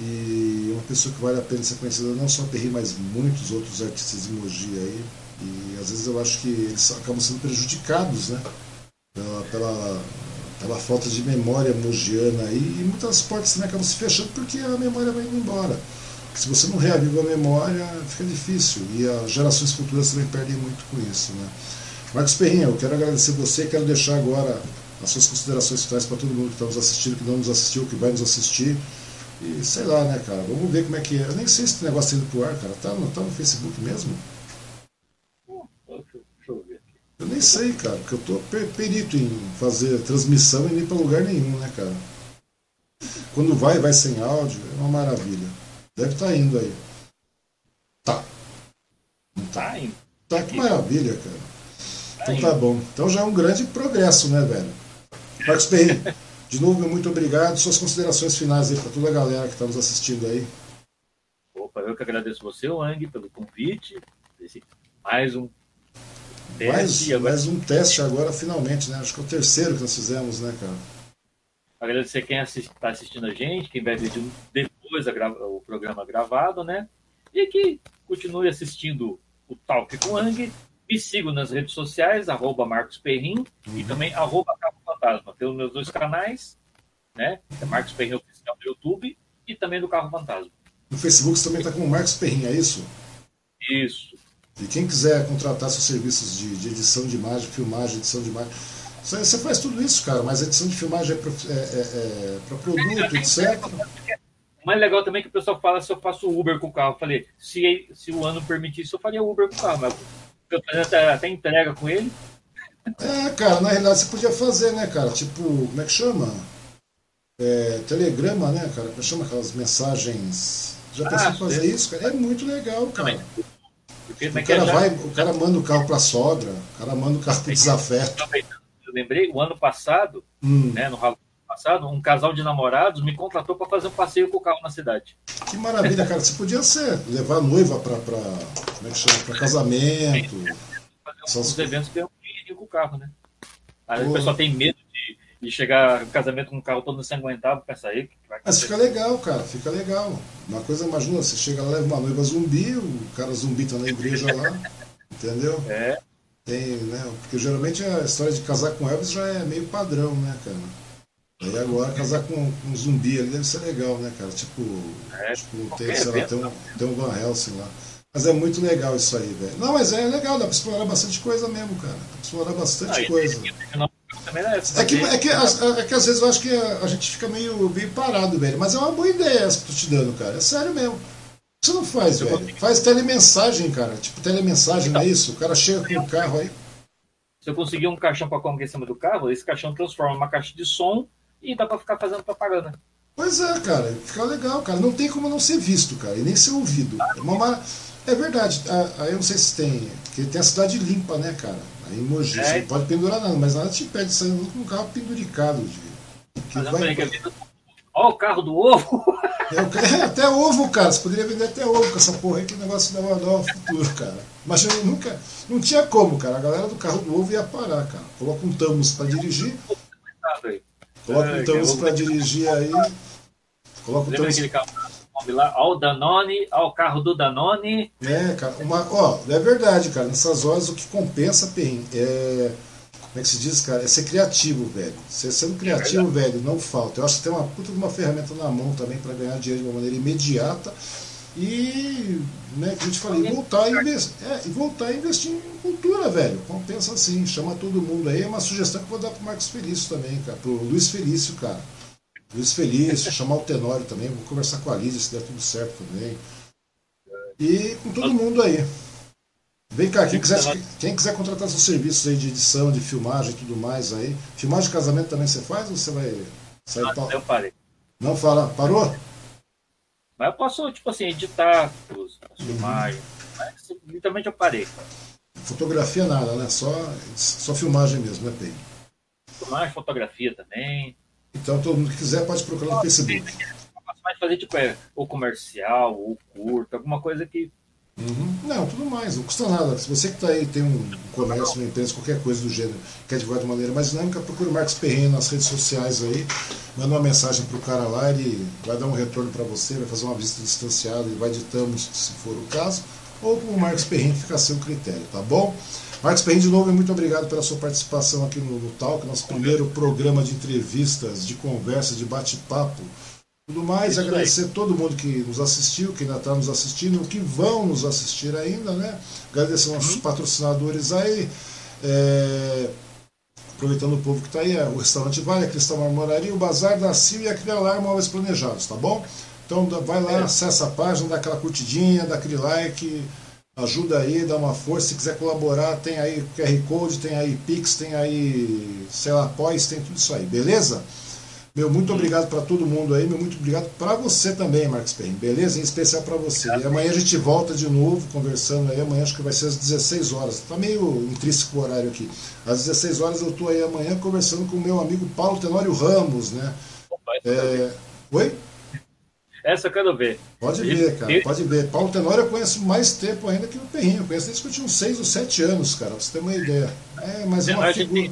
E uma pessoa que vale a pena ser conhecida, não só Perrinho, mas muitos outros artistas de Mogi aí. E às vezes eu acho que eles acabam sendo prejudicados, né? Pela, pela, pela falta de memória mogiana aí, e muitas portas também acabam se fechando porque a memória vai indo embora. Se você não reaviva a memória, fica difícil. E as gerações futuras também perdem muito com isso. Né? Marcos Perrinha, eu quero agradecer você, quero deixar agora as suas considerações finais para todo mundo que está nos assistindo, que não nos assistiu, que vai nos assistir. E sei lá, né, cara? Vamos ver como é que é. Eu nem sei se esse negócio está indo pro ar, cara. Tá no, tá no Facebook mesmo? Eu nem sei, cara, porque eu tô perito em fazer transmissão e nem para lugar nenhum, né, cara? Quando vai, vai sem áudio, é uma maravilha. Deve estar tá indo aí. Tá. Tá indo. Tá, que maravilha, cara. Tá então tá bom. Então já é um grande progresso, né, velho? Marcos Perry, de novo, muito obrigado. Suas considerações finais aí para toda a galera que está nos assistindo aí. Opa, eu que agradeço você, Wang, pelo convite. Mais um mais, mais um teste agora, finalmente, né? Acho que é o terceiro que nós fizemos, né, cara? Agradecer quem está assist, tá assistindo a gente, quem vai ver depois o programa gravado, né? E que continue assistindo o Talk com Ang. Me sigam nas redes sociais, arroba Marcos Perrin uhum. e também arroba Carro Fantasma. Pelos meus dois canais, né? É Marcos Perrin Oficial no YouTube e também do Carro Fantasma. No Facebook você também está com o Marcos Perrin, é isso? Isso. E quem quiser contratar seus serviços de, de edição de imagem, filmagem, edição de imagem, você faz tudo isso, cara, mas edição de filmagem é para é, é, é produto, etc. O mais legal também é que o pessoal fala se eu faço Uber com o carro. Eu falei, se, se o ano permitisse, eu faria Uber com o carro, mas eu fazia até, até entrega com ele. É, cara, na realidade você podia fazer, né, cara? Tipo, como é que chama? É, telegrama, né, cara? Como é chama aquelas mensagens? Já pensou ah, em fazer isso, cara? É muito legal, cara. Também. Porque, o, cara já... vai, o cara manda o carro para a sogra, o cara manda o carro para o desafeto. Eu lembrei, o ano passado, hum. né, no passado, um casal de namorados me contratou para fazer um passeio com o carro na cidade. Que maravilha, cara. Você podia ser, levar a noiva para como é que chama? Para casamento. Fazer uns eventos que eu com o carro, né? Aí Pô. o pessoal tem medo e chegar no casamento com o carro todo ensanguentado, pensa aí. Mas fica legal, cara, fica legal. Uma coisa, imagina, você chega lá, leva uma noiva zumbi, o cara zumbi tá na igreja lá, entendeu? É. Tem, né? Porque geralmente a história de casar com Elvis já é meio padrão, né, cara? Aí agora casar com, com um zumbi ali deve ser legal, né, cara? Tipo, É, tipo tem, sei lá, tem um, tem um Van Helsing lá. Mas é muito legal isso aí, velho. Não, mas é legal, dá pra explorar bastante coisa mesmo, cara. Dá pra explorar bastante coisa. também é, É que, é, que, é que às vezes eu acho que a, a gente fica meio, meio parado, velho. Mas é uma boa ideia essa que eu tô te dando, cara. É sério mesmo. Você não faz, Eu velho. consigo. Faz telemensagem, cara. Tipo, telemensagem, não é isso? O cara chega com o carro aí. Se eu conseguir um caixão para colocar em cima do carro, esse caixão transforma uma caixa de som e dá para ficar fazendo propaganda. Pois é, cara. Fica legal, cara. Não tem como não ser visto, cara. E nem ser ouvido. É, uma é verdade. Aí eu não sei se tem. Porque tem a cidade limpa, né, cara? Aí em Mogi, É. você não pode pendurar nada, mas nada te impede de sair com um carro penduricado. De, que vai- falei que a vida. Ó, o carro do ovo! É, é, até ovo, cara. Você poderia vender até ovo com essa porra aí, que negócio dava dava futuro, cara. Mas eu nunca. Não tinha como, cara. A galera do carro do ovo ia parar, cara. Coloca um Tamus pra dirigir. Coloca Tamus ovo. pra dirigir aí. Coloca Lembra aquele carro lá? Ó, o Danone, ó, o carro do Danone. É, cara. Uma, ó, é verdade, cara. Nessas horas o que compensa, Perrin, é. Como é que se diz, cara? É ser criativo, velho. Você sendo criativo, velho, não falta. Eu acho que tem uma puta de uma ferramenta na mão também para ganhar dinheiro de uma maneira imediata e, né, que eu te falei, voltar a investir, é, e voltar a investir em cultura, velho. Compensa assim, chama todo mundo aí. É uma sugestão que eu vou dar pro Marcos Felício também, cara, pro Luiz Felício, cara. Luiz Felício, chamar o Tenório também, vou conversar com a Lídia se der tudo certo também. E com todo mundo aí. Vem cá, quem quiser, quem quiser contratar seus serviços aí de edição, de filmagem e tudo mais aí. Filmagem de casamento também você faz ou você vai sair Ah, eu parei. Não fala, parou? Mas eu posso, tipo assim, editar os, as filmagens. Mas literalmente eu parei. Fotografia nada, né? Só, só filmagem mesmo, né, Pei? Filmagem, fotografia também. Então todo mundo que quiser pode procurar no Facebook. Eu gosto mais de fazer, tipo, é, ou comercial, ou curto, alguma coisa que. Uhum. Não, tudo mais, não custa nada. Se você que está aí, tem um comércio, uma empresa, qualquer coisa do gênero, quer divulgar de maneira mais dinâmica, procure o Marcos Perrinho nas redes sociais aí, manda uma mensagem pro cara lá, ele vai dar um retorno para você, vai fazer uma visita distanciada e vai editamos, se for o caso, ou com o Marcos Perrinho, fica a seu critério, tá bom? Marcos Perrinho, de novo, muito obrigado pela sua participação aqui no, no Talk, nosso primeiro programa de entrevistas, de conversa, de bate-papo. Tudo mais, Isso aí. agradecer todo mundo que nos assistiu, que ainda está nos assistindo, que vão nos assistir ainda, né? Agradecer aos nossos patrocinadores aí. é, Aproveitando o povo que está aí, é o Restaurante Vale, a Cristal Marmoraria, o Bazar da Sil e a Crialar Móveis Planejados, tá bom? Então vai lá, acessa a página, dá aquela curtidinha, dá aquele like, ajuda aí, dá uma força. Se quiser colaborar, tem aí QR Code, tem aí Pix, tem aí, sei lá, pós, tem tudo isso aí, beleza? Meu, muito obrigado para todo mundo aí, meu, muito obrigado para você também, Marcos Perrin, beleza? Em especial para você. E amanhã a gente volta de novo conversando aí, amanhã acho que vai ser às 16 horas. Tá meio intrínseco o horário aqui. Às 16 horas eu tô aí amanhã conversando com o meu amigo Paulo Tenório Ramos, né? Opa. É... Oi? essa eu quero ver. Pode ver, cara, pode ver. Paulo Tenório eu conheço mais tempo ainda que o Perrinho. Eu conheço desde que eu tinha uns 6 ou 7 anos, cara, pra você ter uma ideia. É, mas é uma figura.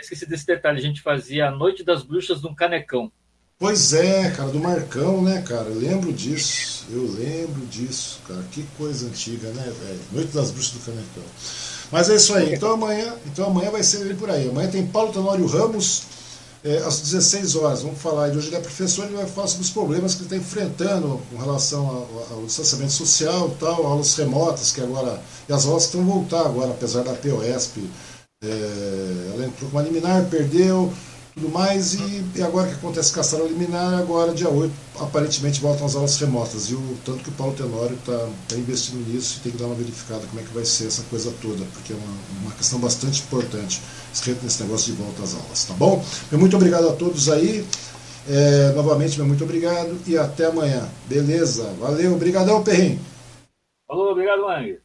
Esqueci desse detalhe, a gente fazia a Noite das Bruxas num canecão. Pois é, cara, do Marcão, né, cara? Eu lembro disso. Eu lembro disso, cara. Que coisa antiga, né, velho? Noite das Bruxas do Canecão. Mas é isso aí. Então amanhã, então amanhã vai ser por aí. Amanhã tem Paulo Tenório Ramos, é, às 16 horas. Vamos falar. E hoje ele é professor e vai falar sobre os problemas que ele está enfrentando com relação ao, ao distanciamento social tal, aulas remotas, que agora. E as aulas que estão voltar agora, apesar da POSP. É, ela entrou com uma liminar, perdeu, tudo mais, e, e agora que acontece com a liminar, agora dia 8, aparentemente voltam as aulas remotas. E o tanto que o Paulo Tenório está investindo nisso e tem que dar uma verificada como é que vai ser essa coisa toda, porque é uma, uma questão bastante importante nesse negócio de volta às aulas, tá bom? Muito obrigado a todos aí. É, novamente, meu muito obrigado e até amanhã. Beleza? Valeu, obrigadão, Perrinho. Falou, obrigado, Wang.